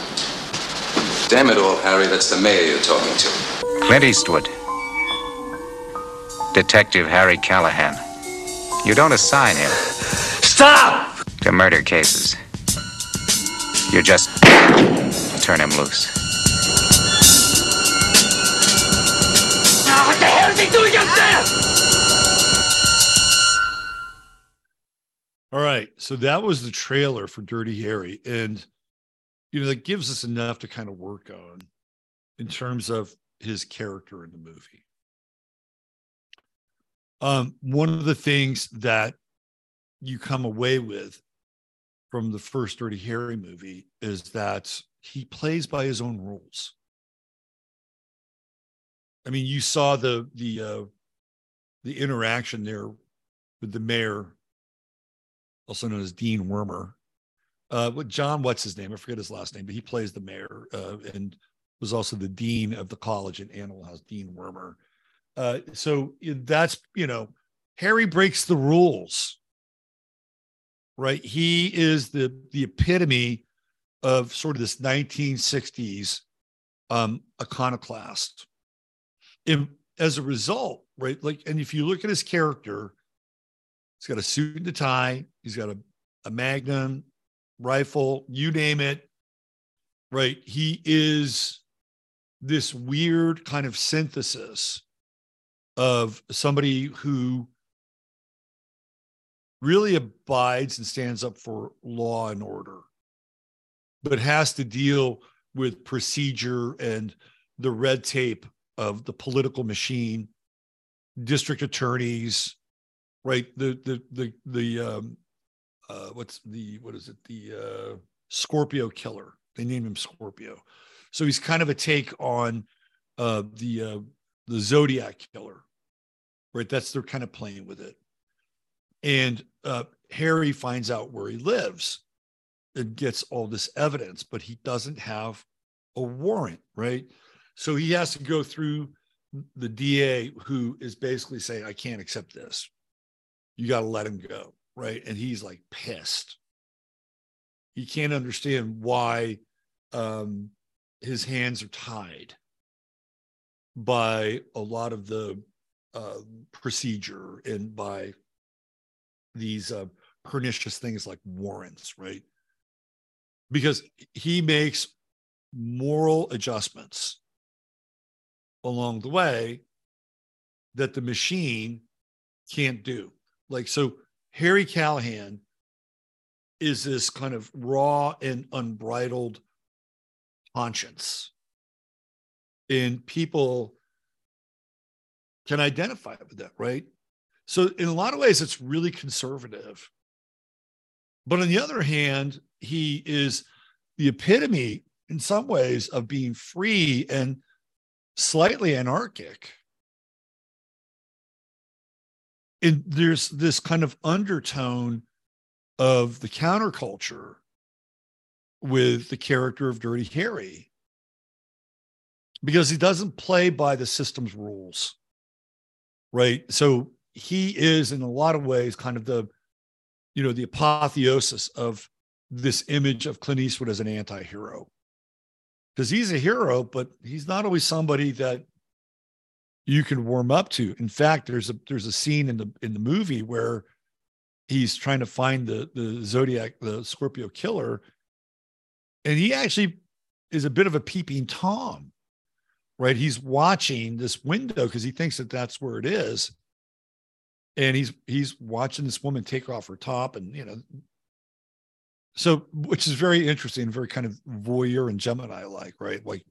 Damn it all, Harry. That's the mayor you're talking to. Clint Eastwood. Detective Harry Callahan. You don't assign him Stop! to murder cases. You just turn him loose. What the hell is he doing up there? All right. So that was the trailer for Dirty Harry. And, you know, that gives us enough to kind of work on in terms of his character in the movie. Um, one of the things that you come away with from the first Dirty Harry movie is that he plays by his own rules. I mean, you saw the the uh, the interaction there with the mayor also known as Dean Wormer. Uh, what John, what's his name? I forget his last name, but he plays the mayor uh, and was also the dean of the college in Animal House, Dean Wormer. Uh, so that's you know, Harry breaks the rules, right? He is the the epitome of sort of this 1960s um, iconoclast. And as a result, right? Like, and if you look at his character, He's got a suit and a tie. He's got a, a magnum rifle, you name it. Right. He is this weird kind of synthesis of somebody who really abides and stands up for law and order, but has to deal with procedure and the red tape of the political machine, district attorneys, right? The the the the um uh what's the what is it? The uh Scorpio killer. They name him Scorpio. So he's kind of a take on uh the uh the Zodiac killer. Right? That's they're kind of playing with it. And uh Harry finds out where he lives and gets all this evidence, but he doesn't have a warrant, right? So he has to go through the DA who is basically saying, I can't accept this. You got to let him go. Right. And he's like pissed. He can't understand why um, his hands are tied by a lot of the uh, procedure and by these uh, pernicious things like warrants, right? Because he makes moral adjustments along the way that the machine can't do. Like, so Harry Callahan is this kind of raw and unbridled conscience. And people can identify with that, right? So, in a lot of ways, it's really conservative. But on the other hand, he is the epitome, in some ways, of being free and slightly anarchic. And there's this kind of undertone of the counterculture with the character of Dirty Harry because he doesn't play by the system's rules. Right. So he is, in a lot of ways, kind of the, you know, the apotheosis of this image of Clint Eastwood as an anti hero. Because he's a hero, but he's not always somebody that you can warm up to. In fact, there's a there's a scene in the in the movie where he's trying to find the the Zodiac, the Scorpio killer, and he actually is a bit of a peeping tom right he's watching this window because he thinks that that's where it is and he's he's watching this woman take off her top and you know so which is very interesting very kind of voyeur and gemini like right like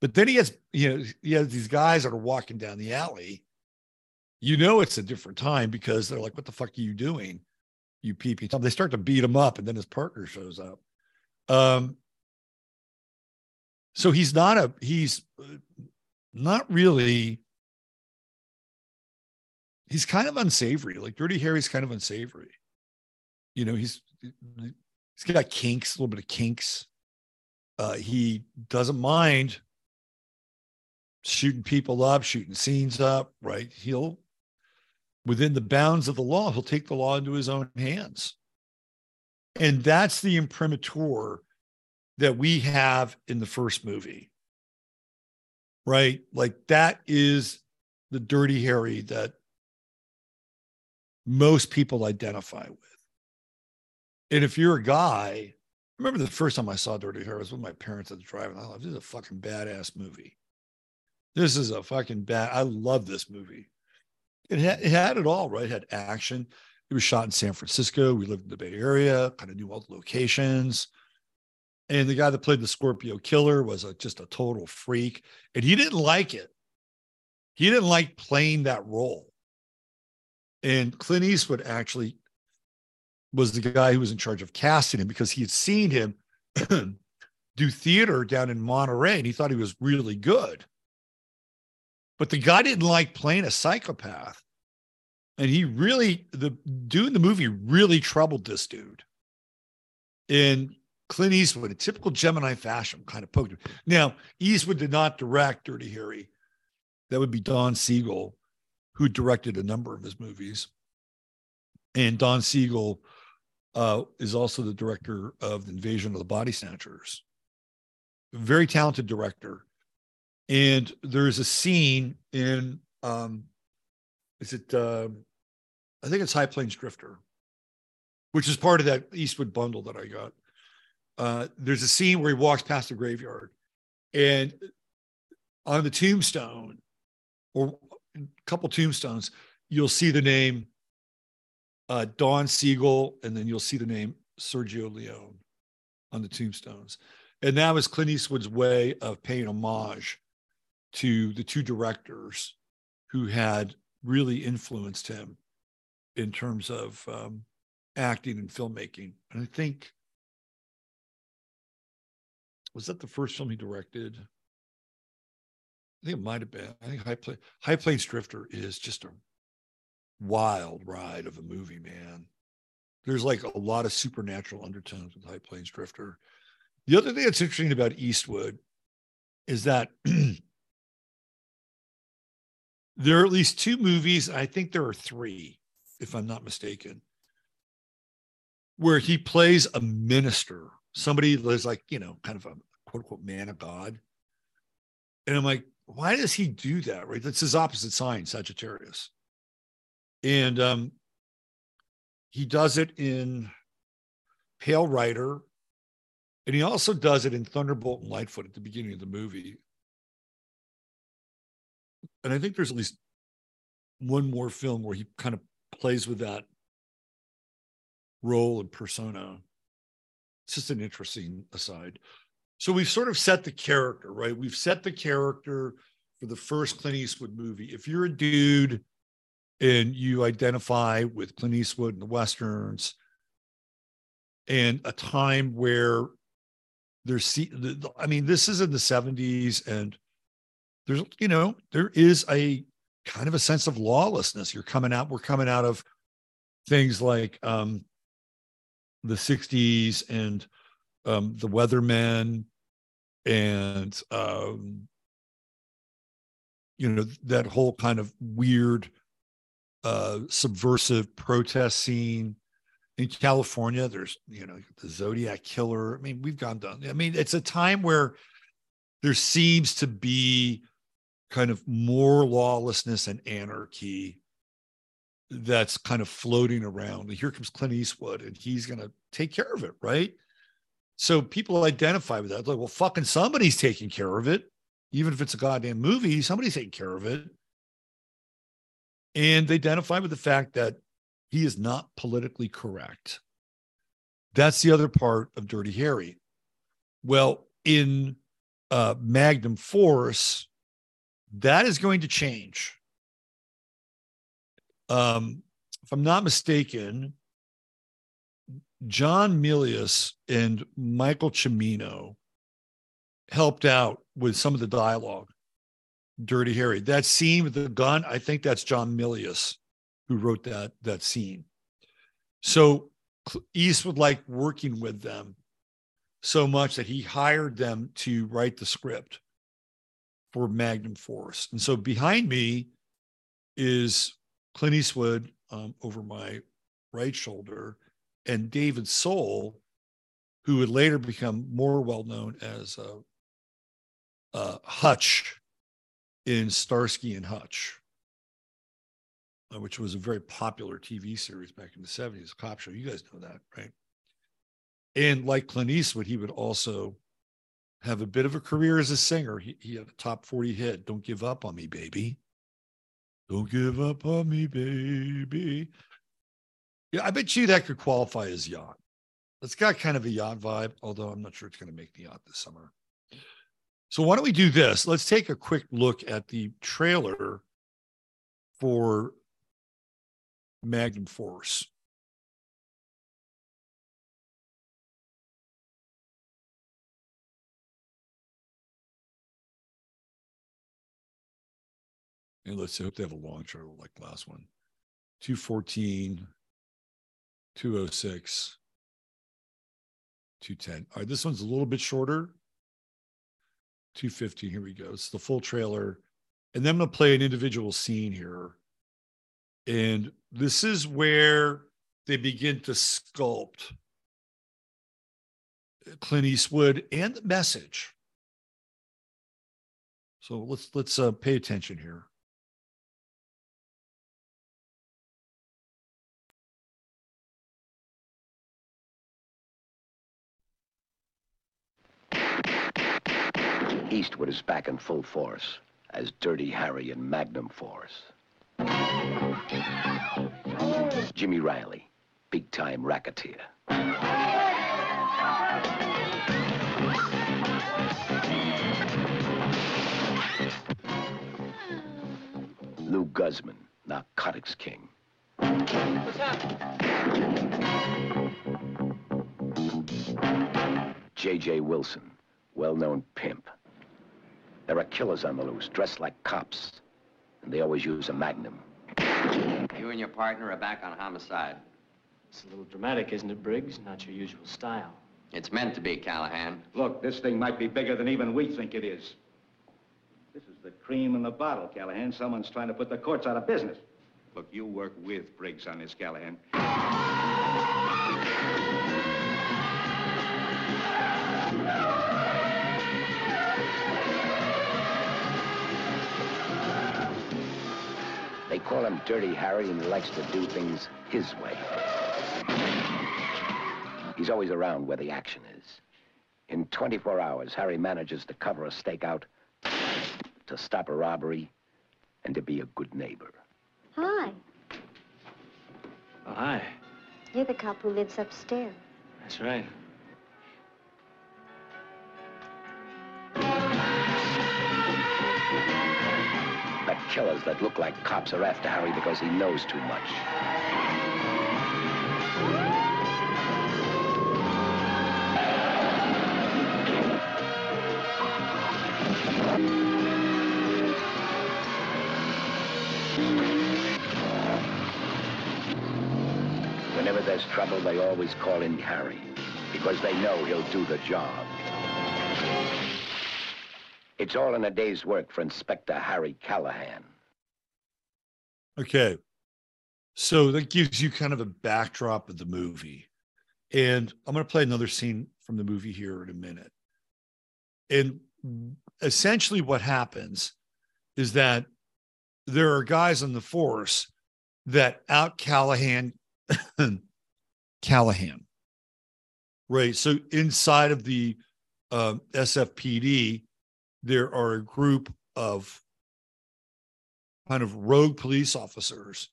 but then he has you know he has these guys that are walking down the alley you know it's a different time because they're like what the fuck are you doing you tom they start to beat him up and then his partner shows up um, so he's not a he's uh, not really he's kind of unsavory. Like Dirty Harry's kind of unsavory. You know, he's he's got kinks, a little bit of kinks. Uh, he doesn't mind shooting people up, shooting scenes up, right? He'll within the bounds of the law, he'll take the law into his own hands. And that's the imprimatur that we have in the first movie. Right? Like that is the dirty Harry that most people identify with. And if you're a guy, remember the first time I saw Dirty Harry was with my parents at the drive, and I thought, this is a fucking badass movie. This is a fucking bad. I love this movie. It had, it had it all, right? It had action. It was shot in San Francisco. We lived in the Bay Area, kind of knew all the locations. And the guy that played the Scorpio killer was a, just a total freak. And he didn't like it. He didn't like playing that role. And Clint Eastwood actually was the guy who was in charge of casting him because he had seen him do theater down in Monterey and he thought he was really good. But the guy didn't like playing a psychopath. And he really, the doing the movie really troubled this dude. And Clint Eastwood, a typical Gemini fashion, kind of poked him. Now, Eastwood did not direct Dirty Harry. That would be Don Siegel, who directed a number of his movies. And Don Siegel uh, is also the director of the Invasion of the Body Snatchers. Very talented director. And there's a scene in, um, is it, uh, I think it's High Plains Drifter, which is part of that Eastwood bundle that I got uh, there's a scene where he walks past a graveyard, and on the tombstone, or a couple tombstones, you'll see the name uh, Don Siegel, and then you'll see the name Sergio Leone on the tombstones. And that was Clint Eastwood's way of paying homage to the two directors who had really influenced him in terms of um, acting and filmmaking. And I think was that the first film he directed? I think it might have been. I think High, High Plains Drifter is just a wild ride of a movie, man. There's like a lot of supernatural undertones with High Plains Drifter. The other thing that's interesting about Eastwood is that there are at least two movies. I think there are three, if I'm not mistaken, where he plays a minister, somebody that's like, you know, kind of a quote unquote man of God. And I'm like, why does he do that? Right. That's his opposite sign, Sagittarius. And um, he does it in Pale Rider. And he also does it in Thunderbolt and Lightfoot at the beginning of the movie. And I think there's at least one more film where he kind of plays with that role and persona. It's just an interesting aside. So we've sort of set the character, right? We've set the character for the first Clint Eastwood movie. If you're a dude and you identify with Clint Eastwood and the Westerns and a time where there's, I mean, this is in the 70s and there's, you know, there is a kind of a sense of lawlessness. You're coming out, we're coming out of things like um, the 60s and um, the Weathermen and um, you know that whole kind of weird uh, subversive protest scene in California. There's you know the Zodiac killer. I mean, we've gone down. I mean, it's a time where there seems to be kind of more lawlessness and anarchy that's kind of floating around. And here comes Clint Eastwood, and he's going to take care of it, right? So people identify with that. Like, well, fucking somebody's taking care of it. Even if it's a goddamn movie, somebody's taking care of it. And they identify with the fact that he is not politically correct. That's the other part of Dirty Harry. Well, in uh, Magnum Force, that is going to change. Um, if I'm not mistaken, John Milius and Michael Cimino helped out with some of the dialogue. Dirty Harry, that scene with the gun, I think that's John Milius who wrote that that scene. So Eastwood liked working with them so much that he hired them to write the script for Magnum Force. And so behind me is Clint Eastwood um, over my right shoulder and David Soul, who would later become more well known as uh, uh, Hutch in Starsky and Hutch, uh, which was a very popular TV series back in the 70s, a cop show. You guys know that, right? And like Clint Eastwood, he would also have a bit of a career as a singer. He, he had a top 40 hit, Don't Give Up on Me, Baby. Don't give up on me, baby. Yeah, I bet you that could qualify as yacht. It's got kind of a yacht vibe, although I'm not sure it's going to make the yacht this summer. So why don't we do this? Let's take a quick look at the trailer for Magnum Force. And let's hope they have a long trailer like the last one. 214, 206, 210. All right, this one's a little bit shorter. 250. Here we go. It's the full trailer. And then I'm going to play an individual scene here. And this is where they begin to sculpt Clint Eastwood and the message. So let's let's uh, pay attention here. Eastwood is back in full force as Dirty Harry in Magnum Force. Jimmy Riley, big-time racketeer. Lou Guzman, narcotics king. What's J.J. Wilson, well-known pimp. There are killers on the loose, dressed like cops. And they always use a magnum. You and your partner are back on homicide. It's a little dramatic, isn't it, Briggs? Not your usual style. It's meant to be, Callahan. Look, this thing might be bigger than even we think it is. This is the cream in the bottle, Callahan. Someone's trying to put the courts out of business. Look, you work with Briggs on this, Callahan. Call him Dirty Harry, and he likes to do things his way. He's always around where the action is. In 24 hours, Harry manages to cover a stakeout, to stop a robbery, and to be a good neighbor. Hi. Oh, hi. You're the cop who lives upstairs. That's right. Killers that look like cops are after Harry because he knows too much. Whenever there's trouble, they always call in Harry because they know he'll do the job. It's all in a day's work for Inspector Harry Callahan. Okay. So that gives you kind of a backdrop of the movie. And I'm going to play another scene from the movie here in a minute. And essentially, what happens is that there are guys on the force that out Callahan, Callahan, right? So inside of the um, SFPD, there are a group of kind of rogue police officers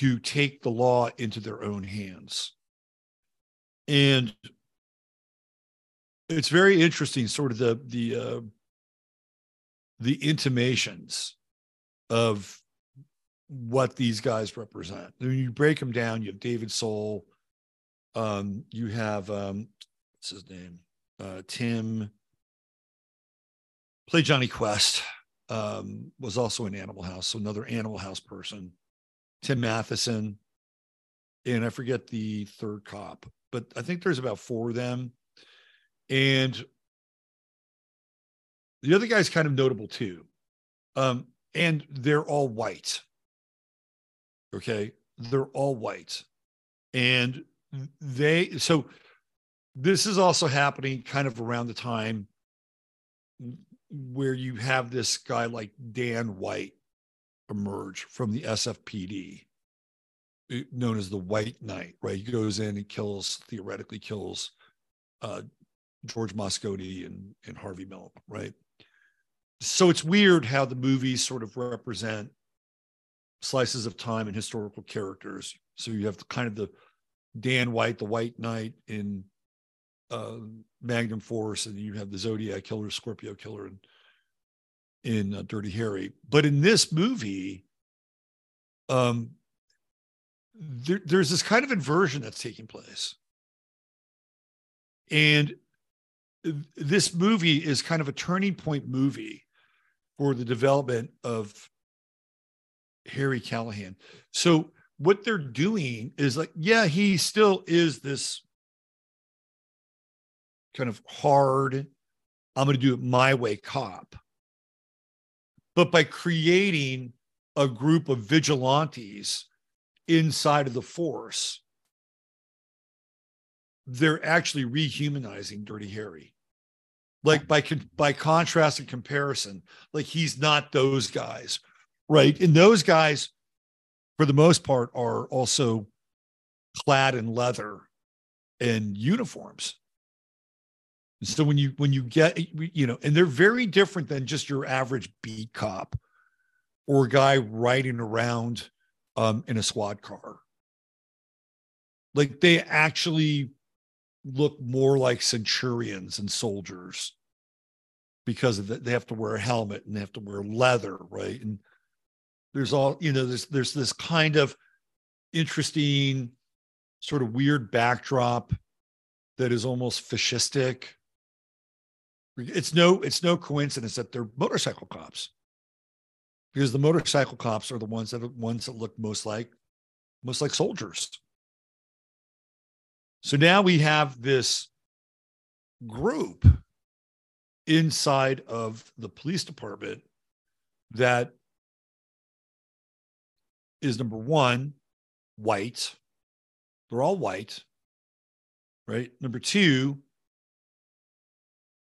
who take the law into their own hands. And it's very interesting, sort of the the uh, the intimations of what these guys represent. When you break them down, you have David Soul, um, you have um, what's his name, uh, Tim, play Jonny Quest, um, was also in Animal House, so another Animal House person. Tim Matheson, and I forget the third cop, but I think there's about four of them. And the other guy's kind of notable too. Um, and they're all white. Okay. They're all white. And they, so this is also happening kind of around the time where you have this guy like Dan White emerge from the SFPD, eh, known as the White Knight, right? He goes in and kills, theoretically kills uh, George Moscone and, and Harvey Milk, right? So it's weird how the movies sort of represent slices of time and historical characters. So you have the, kind of the Dan White, the White Knight in uh, Magnum Force, and you have the Zodiac Killer, Scorpio Killer, and in uh, Dirty Harry. But in this movie, um, there, there's this kind of inversion that's taking place, and this movie is kind of a turning point movie for the development of Harry Callahan. So what they're doing is like, yeah, he still is this kind of hard, I'm going to do it my way cop. But by creating a group of vigilantes inside of the force, they're actually rehumanizing Dirty Harry. Like by by contrast and comparison, like he's not those guys, right? And those guys, for the most part, are also clad in leather and uniforms. So when you when you get you know, and they're very different than just your average beat cop or a guy riding around um, in a squad car. Like they actually look more like centurions and soldiers because of that they have to wear a helmet and they have to wear leather, right? And there's all you know, there's there's this kind of interesting, sort of weird backdrop that is almost fascistic it's no it's no coincidence that they're motorcycle cops because the motorcycle cops are the ones that are ones that look most like most like soldiers so now we have this group inside of the police department that is number one, white. They're all white, right? Number two,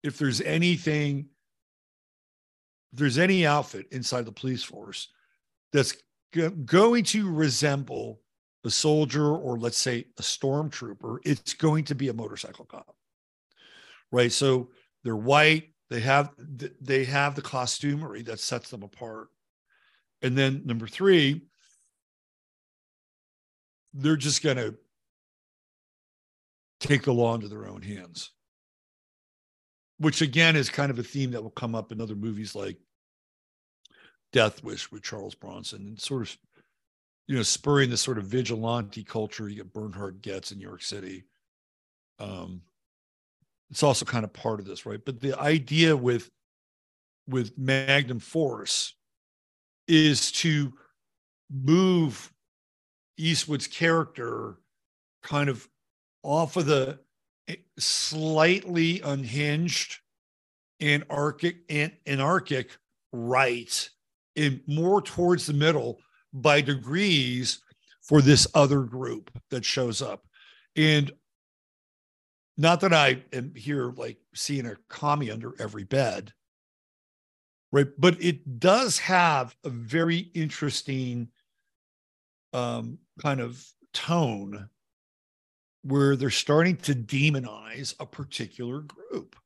if there's anything, if there's any outfit inside the police force that's go- going to resemble a soldier or let's say a stormtrooper, it's going to be a motorcycle cop, right? So they're white. They have they have the costumery that sets them apart. And then number three, they're just going to take the law into their own hands, which again is kind of a theme that will come up in other movies like Death Wish with Charles Bronson and sort of, you know, spurring this sort of vigilante culture you get Bernhard Goetz in New York City. Um, it's also kind of part of this, right? But the idea with with Magnum Force is to move Eastwood's character kind of off of the slightly unhinged anarchic anarchic right and more towards the middle by degrees for this other group that shows up. And not that I am here like seeing a commie under every bed, right? But it does have a very interesting um, kind of tone where they're starting to demonize a particular group,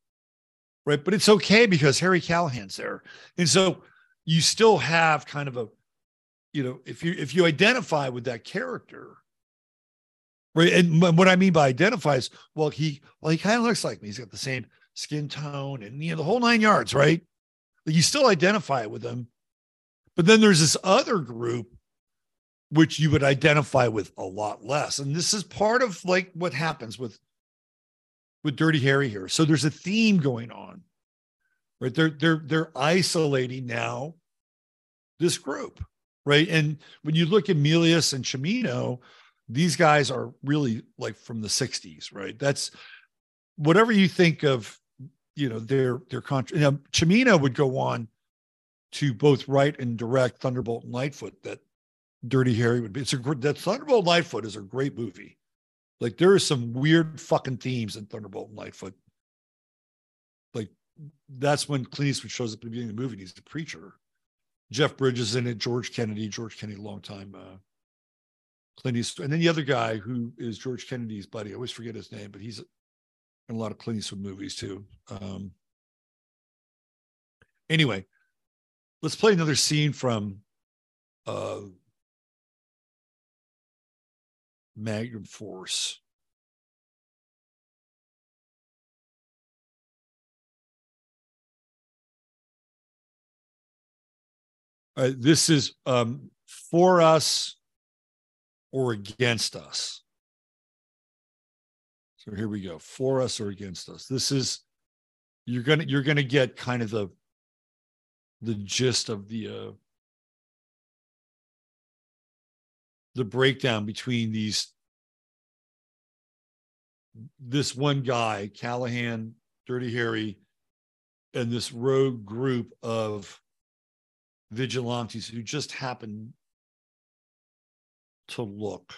right? But it's okay because Harry Callahan's there, and so you still have kind of a, you know, if you if you identify with that character, right? And what I mean by identify is, well, he well he kind of looks like me. He's got the same skin tone and you know the whole nine yards, right? You still identify with him, but then there's this other group which you would identify with a lot less. And this is part of like what happens with with Dirty Harry here. So there's a theme going on. Right? They're they're they're isolating now this group, right? And when you look at Milius and Cimino, these guys are really like from the 60s, right? That's whatever you think of, you know, their their contra- Now know, Cimino would go on to both write and direct Thunderbolt and Lightfoot that Dirty Harry would be. It's a great that Thunderbolt Lightfoot is a great movie. Like there are some weird fucking themes in Thunderbolt and Lightfoot. Like that's when Clint Eastwood shows up at the beginning of the movie. And he's the preacher. Jeff Bridges in it. George Kennedy. George Kennedy, long time. Uh, Clint Eastwood, and then the other guy who is George Kennedy's buddy. I always forget his name, but he's in a lot of Clint Eastwood movies too. Um, anyway, let's play another scene from uh, Magnum Force. Uh, this is um, for us or against us. So here we go. For us or against us. This is you're gonna you're gonna get kind of the the gist of the uh, the breakdown between these this one guy, Callahan, Dirty Harry, and this rogue group of vigilantes who just happen to look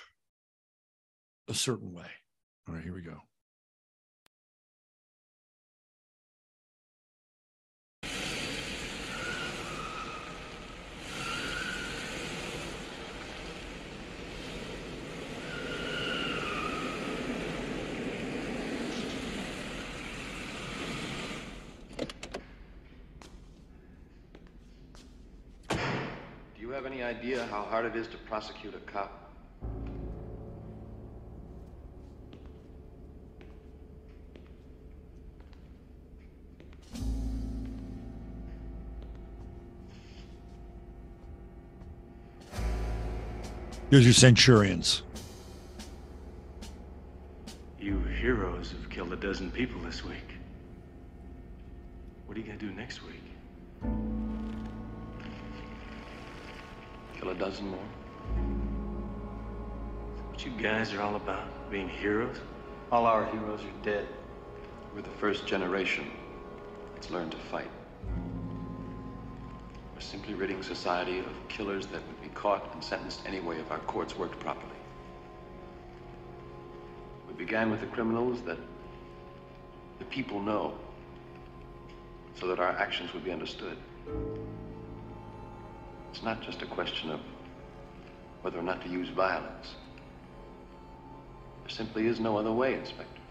a certain way. All right, here we go. You have any idea how hard it is to prosecute a cop? Here's your centurions. You heroes have killed a dozen people this week. What are you gonna do next week? Kill a dozen more? What you guys are all about? Being heroes? All our heroes are dead. We're the first generation that's learned to fight. We're simply ridding society of killers that would be caught and sentenced anyway if our courts worked properly. We began with the criminals that the people know, so that our actions would be understood. It's not just a question of whether or not to use violence. There simply is no other way, Inspector.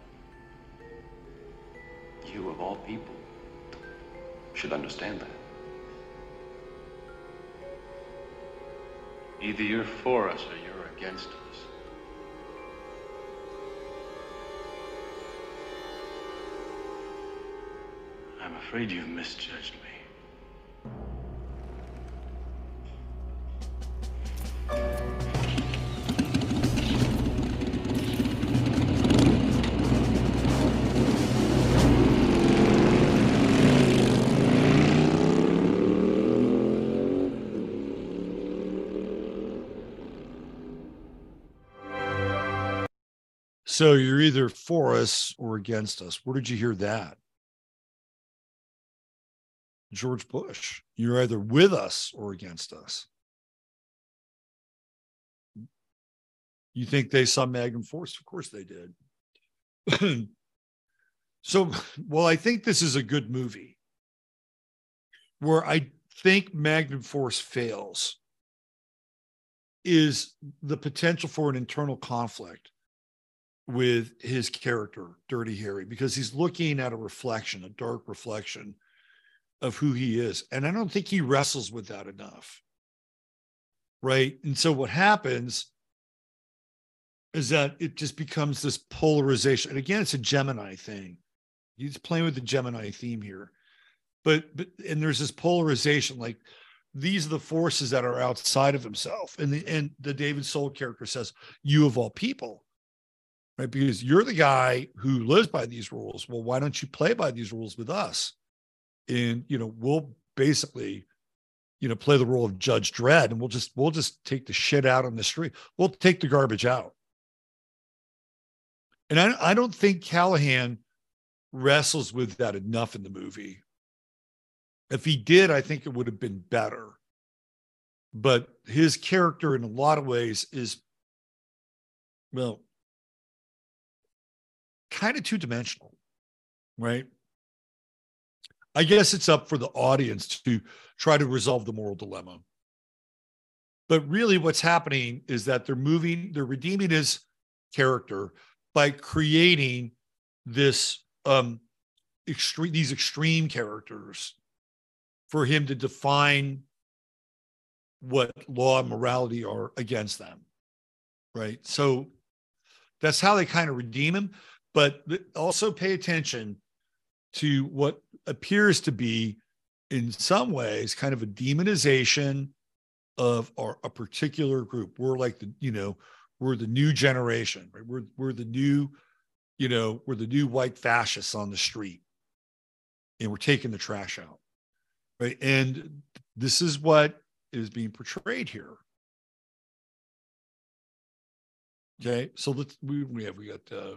You, of all people, should understand that. Either you're for us or you're against us. I'm afraid you've misjudged me. So you're either for us or against us. Where did you hear that? George Bush. You're either with us or against us. You think they saw Magnum Force? Of course they did. so, well, I think this is a good movie where I think Magnum Force fails is the potential for an internal conflict with his character, Dirty Harry, because he's looking at a reflection, a dark reflection of who he is. And I don't think he wrestles with that enough. Right. And so what happens is that it just becomes this polarization. And again, it's a Gemini thing. He's playing with the Gemini theme here. But, but and there's this polarization like these are the forces that are outside of himself. And the and the David Soul character says, You of all people right? Because you're the guy who lives by these rules. Well, why don't you play by these rules with us? And you know, we'll basically, you know, play the role of Judge Dredd, and we'll just we'll just take the shit out on the street. We'll take the garbage out. And I, I don't think Callahan wrestles with that enough in the movie. If he did, I think it would have been better. But his character, in a lot of ways, is well, kind of two dimensional, right? I guess it's up for the audience to try to resolve the moral dilemma. But really, what's happening is that they're moving, they're redeeming his character by creating this um extreme these extreme characters for him to define what law and morality are against them right so that's how they kind of redeem him but also pay attention to what appears to be in some ways kind of a demonization of our, a particular group. We're like the you know we're the new generation right? We're we're the new you know we're the new white fascists on the street. And we're taking the trash out right? And this is what is being portrayed here. Okay so let's we, we have we got uh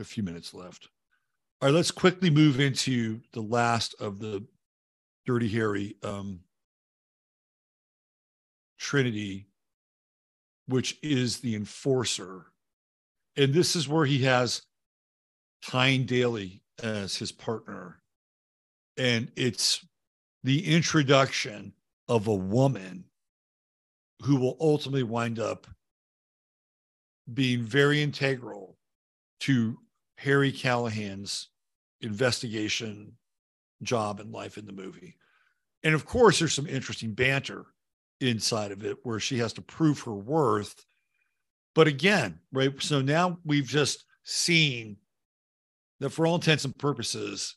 a few minutes left. All right, let's quickly move into the last of the Dirty Harry um, Trinity, which is the enforcer. And this is where he has Tyne Daly as his partner. And it's the introduction of a woman who will ultimately wind up being very integral to Harry Callahan's investigation job and life in the movie. And of course, there's some interesting banter inside of it where she has to prove her worth. But again, right? So now we've just seen that for all intents and purposes,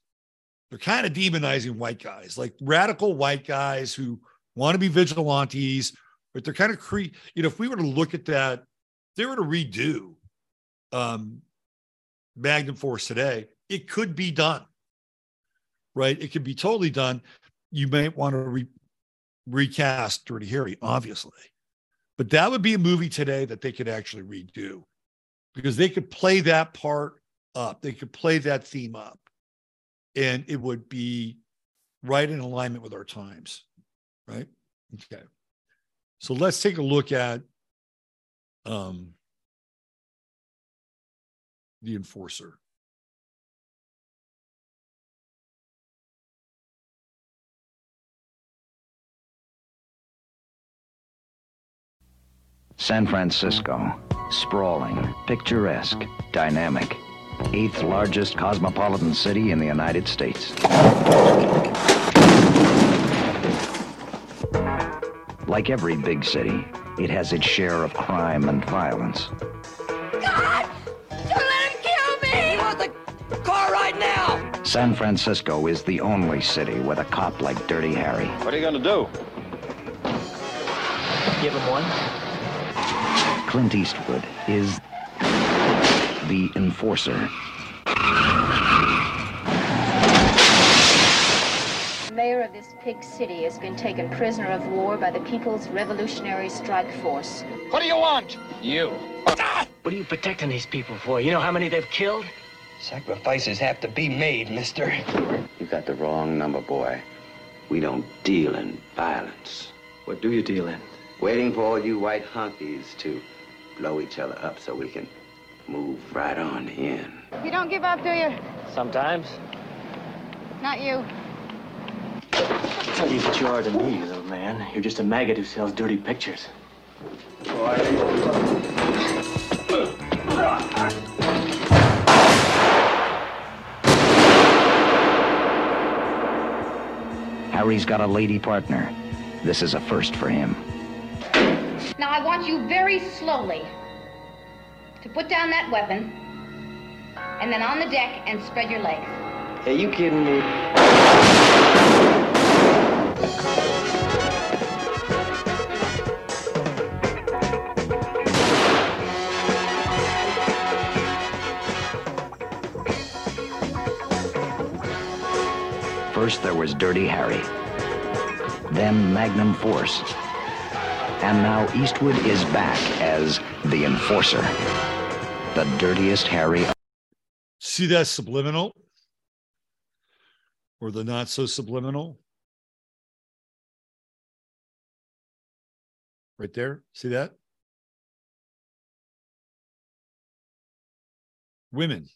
they're kind of demonizing white guys, like radical white guys who want to be vigilantes, but they're kind of cre- you know, if we were to look at that, they were to redo um, Magnum Force today, it could be done, right? It could be totally done. You may want to re- recast Dirty Harry, obviously, but that would be a movie today that they could actually redo because they could play that part up. They could play that theme up, and it would be right in alignment with our times, right? Okay. So let's take a look at um, the enforcer. San Francisco, sprawling, picturesque, dynamic, eighth largest cosmopolitan city in the United States. Like every big city, it has its share of crime and violence. God! San Francisco is the only city with a cop like Dirty Harry. What are you gonna do? Give him one. Clint Eastwood is the enforcer. The mayor of this pig city has been taken prisoner of war by the People's Revolutionary Strike Force. What do you want? You. What are you protecting these people for? You know how many they've killed? Sacrifices have to be made, mister. You got the wrong number, boy. We don't deal in violence. What do you deal in? Waiting for all you white honkies to blow each other up so we can move right on in. You don't give up, do you? Sometimes. Not you. I'll tell you what you are to me, little man. You're just a maggot who sells dirty pictures. Harry's got a lady partner. This is a first for him. Now I want you very slowly to put down that weapon and then on the deck and spread your legs. Are you kidding me? First, there was Dirty Harry. Then Magnum Force. And now Eastwood is back as the enforcer. The dirtiest Harry. See that subliminal? Or the not so subliminal? Right there. See that? Women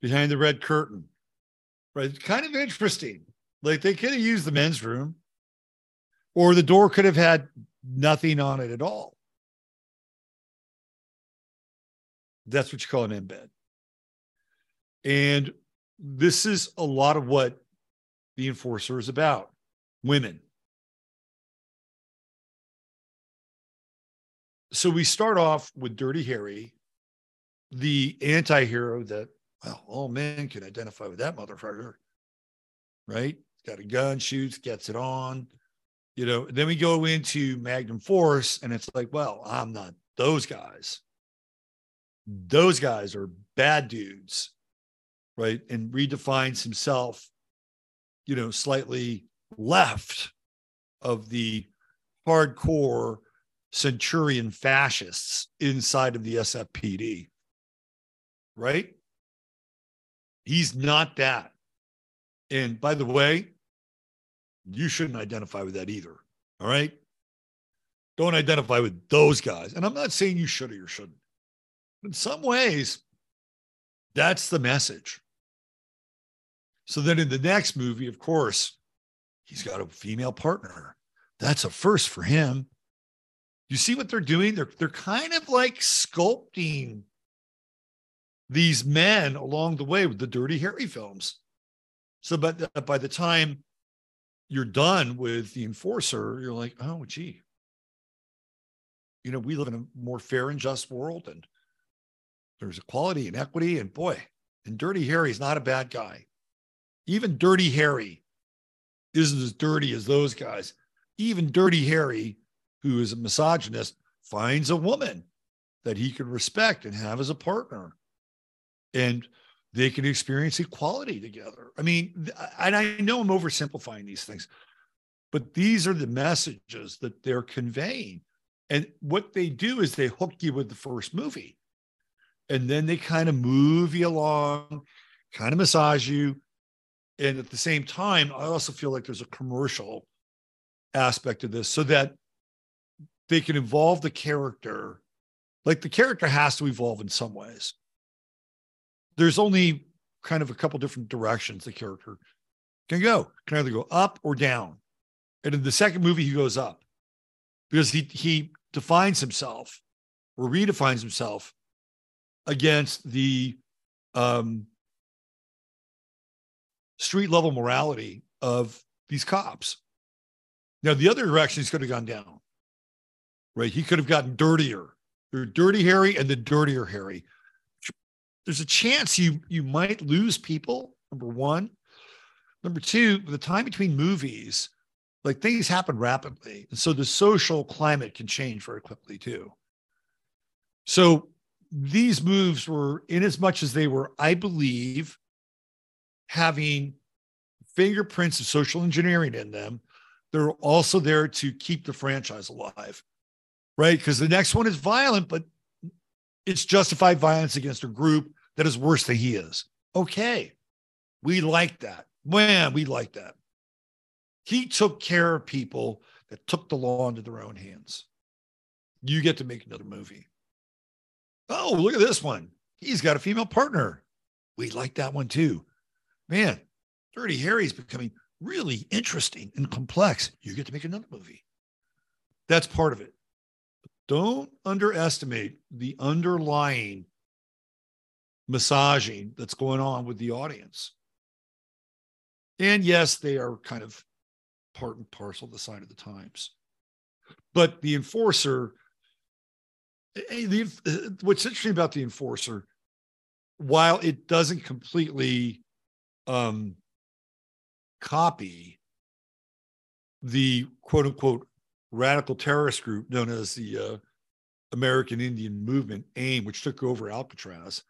behind the red curtain. Right. Kind of interesting. Like they could have used the men's room, or the door could have had nothing on it at all. That's what you call an embed. And this is a lot of what the enforcer is about women. So we start off with Dirty Harry, the anti hero that, well, all men can identify with that motherfucker, right? Got a gun, shoots, gets it on. You know, then we go into Magnum Force, and it's like, well, I'm not those guys. Those guys are bad dudes right? And redefines himself, you know, slightly left of the hardcore centurion fascists inside of the SFPD, right? He's not that. And by the way, you shouldn't identify with that either. All right. Don't identify with those guys. And I'm not saying you should or you shouldn't. In some ways, that's the message. So then in the next movie, of course, he's got a female partner. That's a first for him. You see what they're doing? They're they're kind of like sculpting these men along the way with the Dirty Harry films. So but uh, by the time you're done with the enforcer, you're like, oh gee. You know, we live in a more fair and just world, and there's equality and equity. And boy, and Dirty Harry's not a bad guy. Even Dirty Harry isn't as dirty as those guys. Even Dirty Harry, who is a misogynist, finds a woman that he can respect and have as a partner. And they can experience equality together. I mean, and I know I'm oversimplifying these things, but these are the messages that they're conveying. And what they do is they hook you with the first movie. And then they kind of move you along, kind of massage you, And at the same time, I also feel like there's a commercial aspect of this so that they can evolve the character. Like the character has to evolve in some ways. There's only kind of a couple different directions the character can go. Can either go up or down. And in the second movie, he goes up because he he defines himself or redefines himself against the um, street level morality of these cops. Now, the other direction he's could have gone down, right? He could have gotten dirtier. There's dirty Harry and the dirtier Harry. There's a chance you you might lose people. Number one. Number two, the time between movies, like things happen rapidly. And so the social climate can change very quickly too. So these moves were, in as much as they were, I believe, having fingerprints of social engineering in them, they're also there to keep the franchise alive, right? Because the next one is violent, but it's justified violence against a group that is worse than he is. Okay. We like that. Man, we like that. He took care of people that took the law into their own hands. You get to make another movie. Oh, look at this one. He's got a female partner. We like that one too. Man, Dirty Harry's becoming really interesting and complex. You get to make another movie. That's part of it. don't underestimate the underlying massaging that's going on with the audience. And yes, they are kind of part and parcel the sign of the times. But the enforcer what's interesting about the enforcer, while it doesn't completely um, copy the quote unquote radical terrorist group known as the uh, American Indian Movement, AIM, which took over Alcatraz,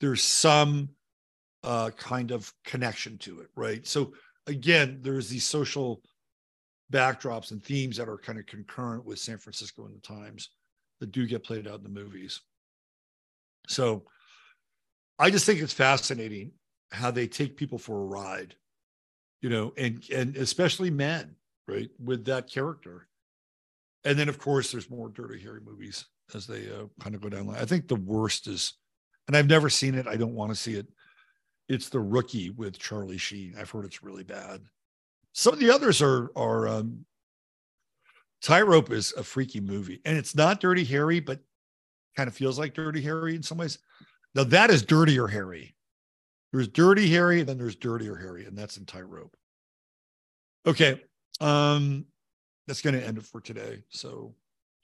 there's some uh, kind of connection to it, right? So again, there's these social backdrops and themes that are kind of concurrent with San Francisco and the Times that do get played out in the movies. So I just think it's fascinating how they take people for a ride, you know, and and especially men, right, with that character. And then of course there's more Dirty Harry movies as they uh, kind of go down. I think the worst is, and I've never seen it. I don't want to see it. It's the rookie with Charlie Sheen. I've heard it's really bad. Some of the others are are um, Tightrope is a freaky movie, and it's not Dirty Harry, but kind of feels like Dirty Harry in some ways. Now that is Dirtier Harry. There's Dirty Harry, and then there's Dirtier Harry, and that's in Tightrope. Okay, um, that's going to end it for today. So,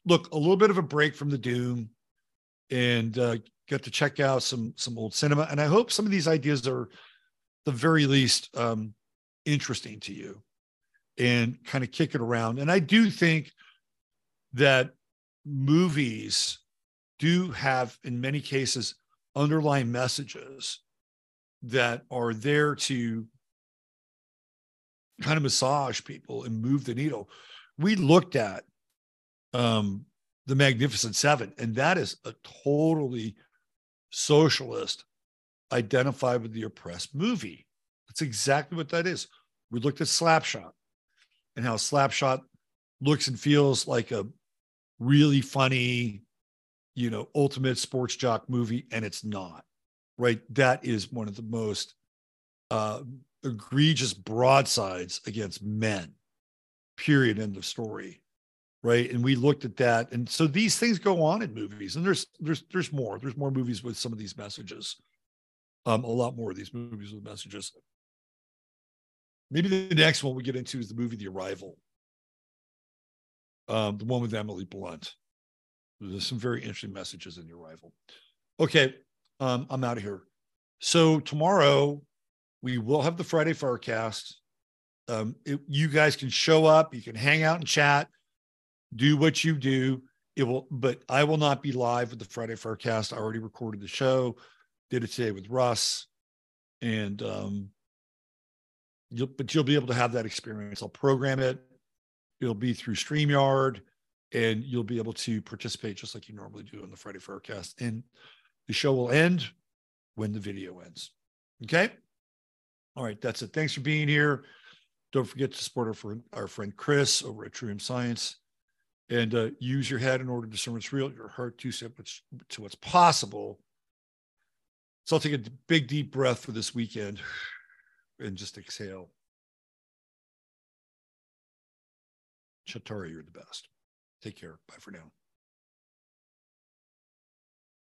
look, a little bit of a break from the Doom, and uh, get to check out some some old cinema, and I hope some of these ideas are, the very least, um, interesting to you and kind of kick it around. And I do think that movies do have, in many cases, underlying messages that are there to kind of massage people and move the needle. We looked at um, the Magnificent Seven, and that is a totally socialist, identified with the oppressed movie. That's exactly what that is. We looked at Slapshot and how Slapshot looks and feels like a really funny, you know, ultimate sports jock movie, and it's not. Right? That is one of the most uh, egregious broadsides against men. Period. End of story. Right. And we looked at that. And so these things go on in movies. And there's there's there's more. There's more movies with some of these messages. Um, a lot more of these movies with messages. Maybe the next one we get into is the movie The Arrival, um, the one with Emily Blunt. There's some very interesting messages in The Arrival. Okay, um, I'm out of here. So tomorrow we will have the Friday Firecast. Um, it, you guys can show up, you can hang out and chat, do what you do. It will, but I will not be live with the Friday Firecast. I already recorded the show, did it today with Russ, and um, You'll, but you'll be able to have that experience. I'll program it. It'll be through StreamYard, and you'll be able to participate just like you normally do on the Friday Firecast. And the show will end when the video ends. Okay. All right, that's it. Thanks for being here. Don't forget to support our friend, our friend Chris over at True Hemp Science and uh, use your head in order to discern what's real, your heart to, to what's possible. So I'll take a big, deep breath for this weekend and just exhale. Chatari, you're the best. Take care. Bye for now.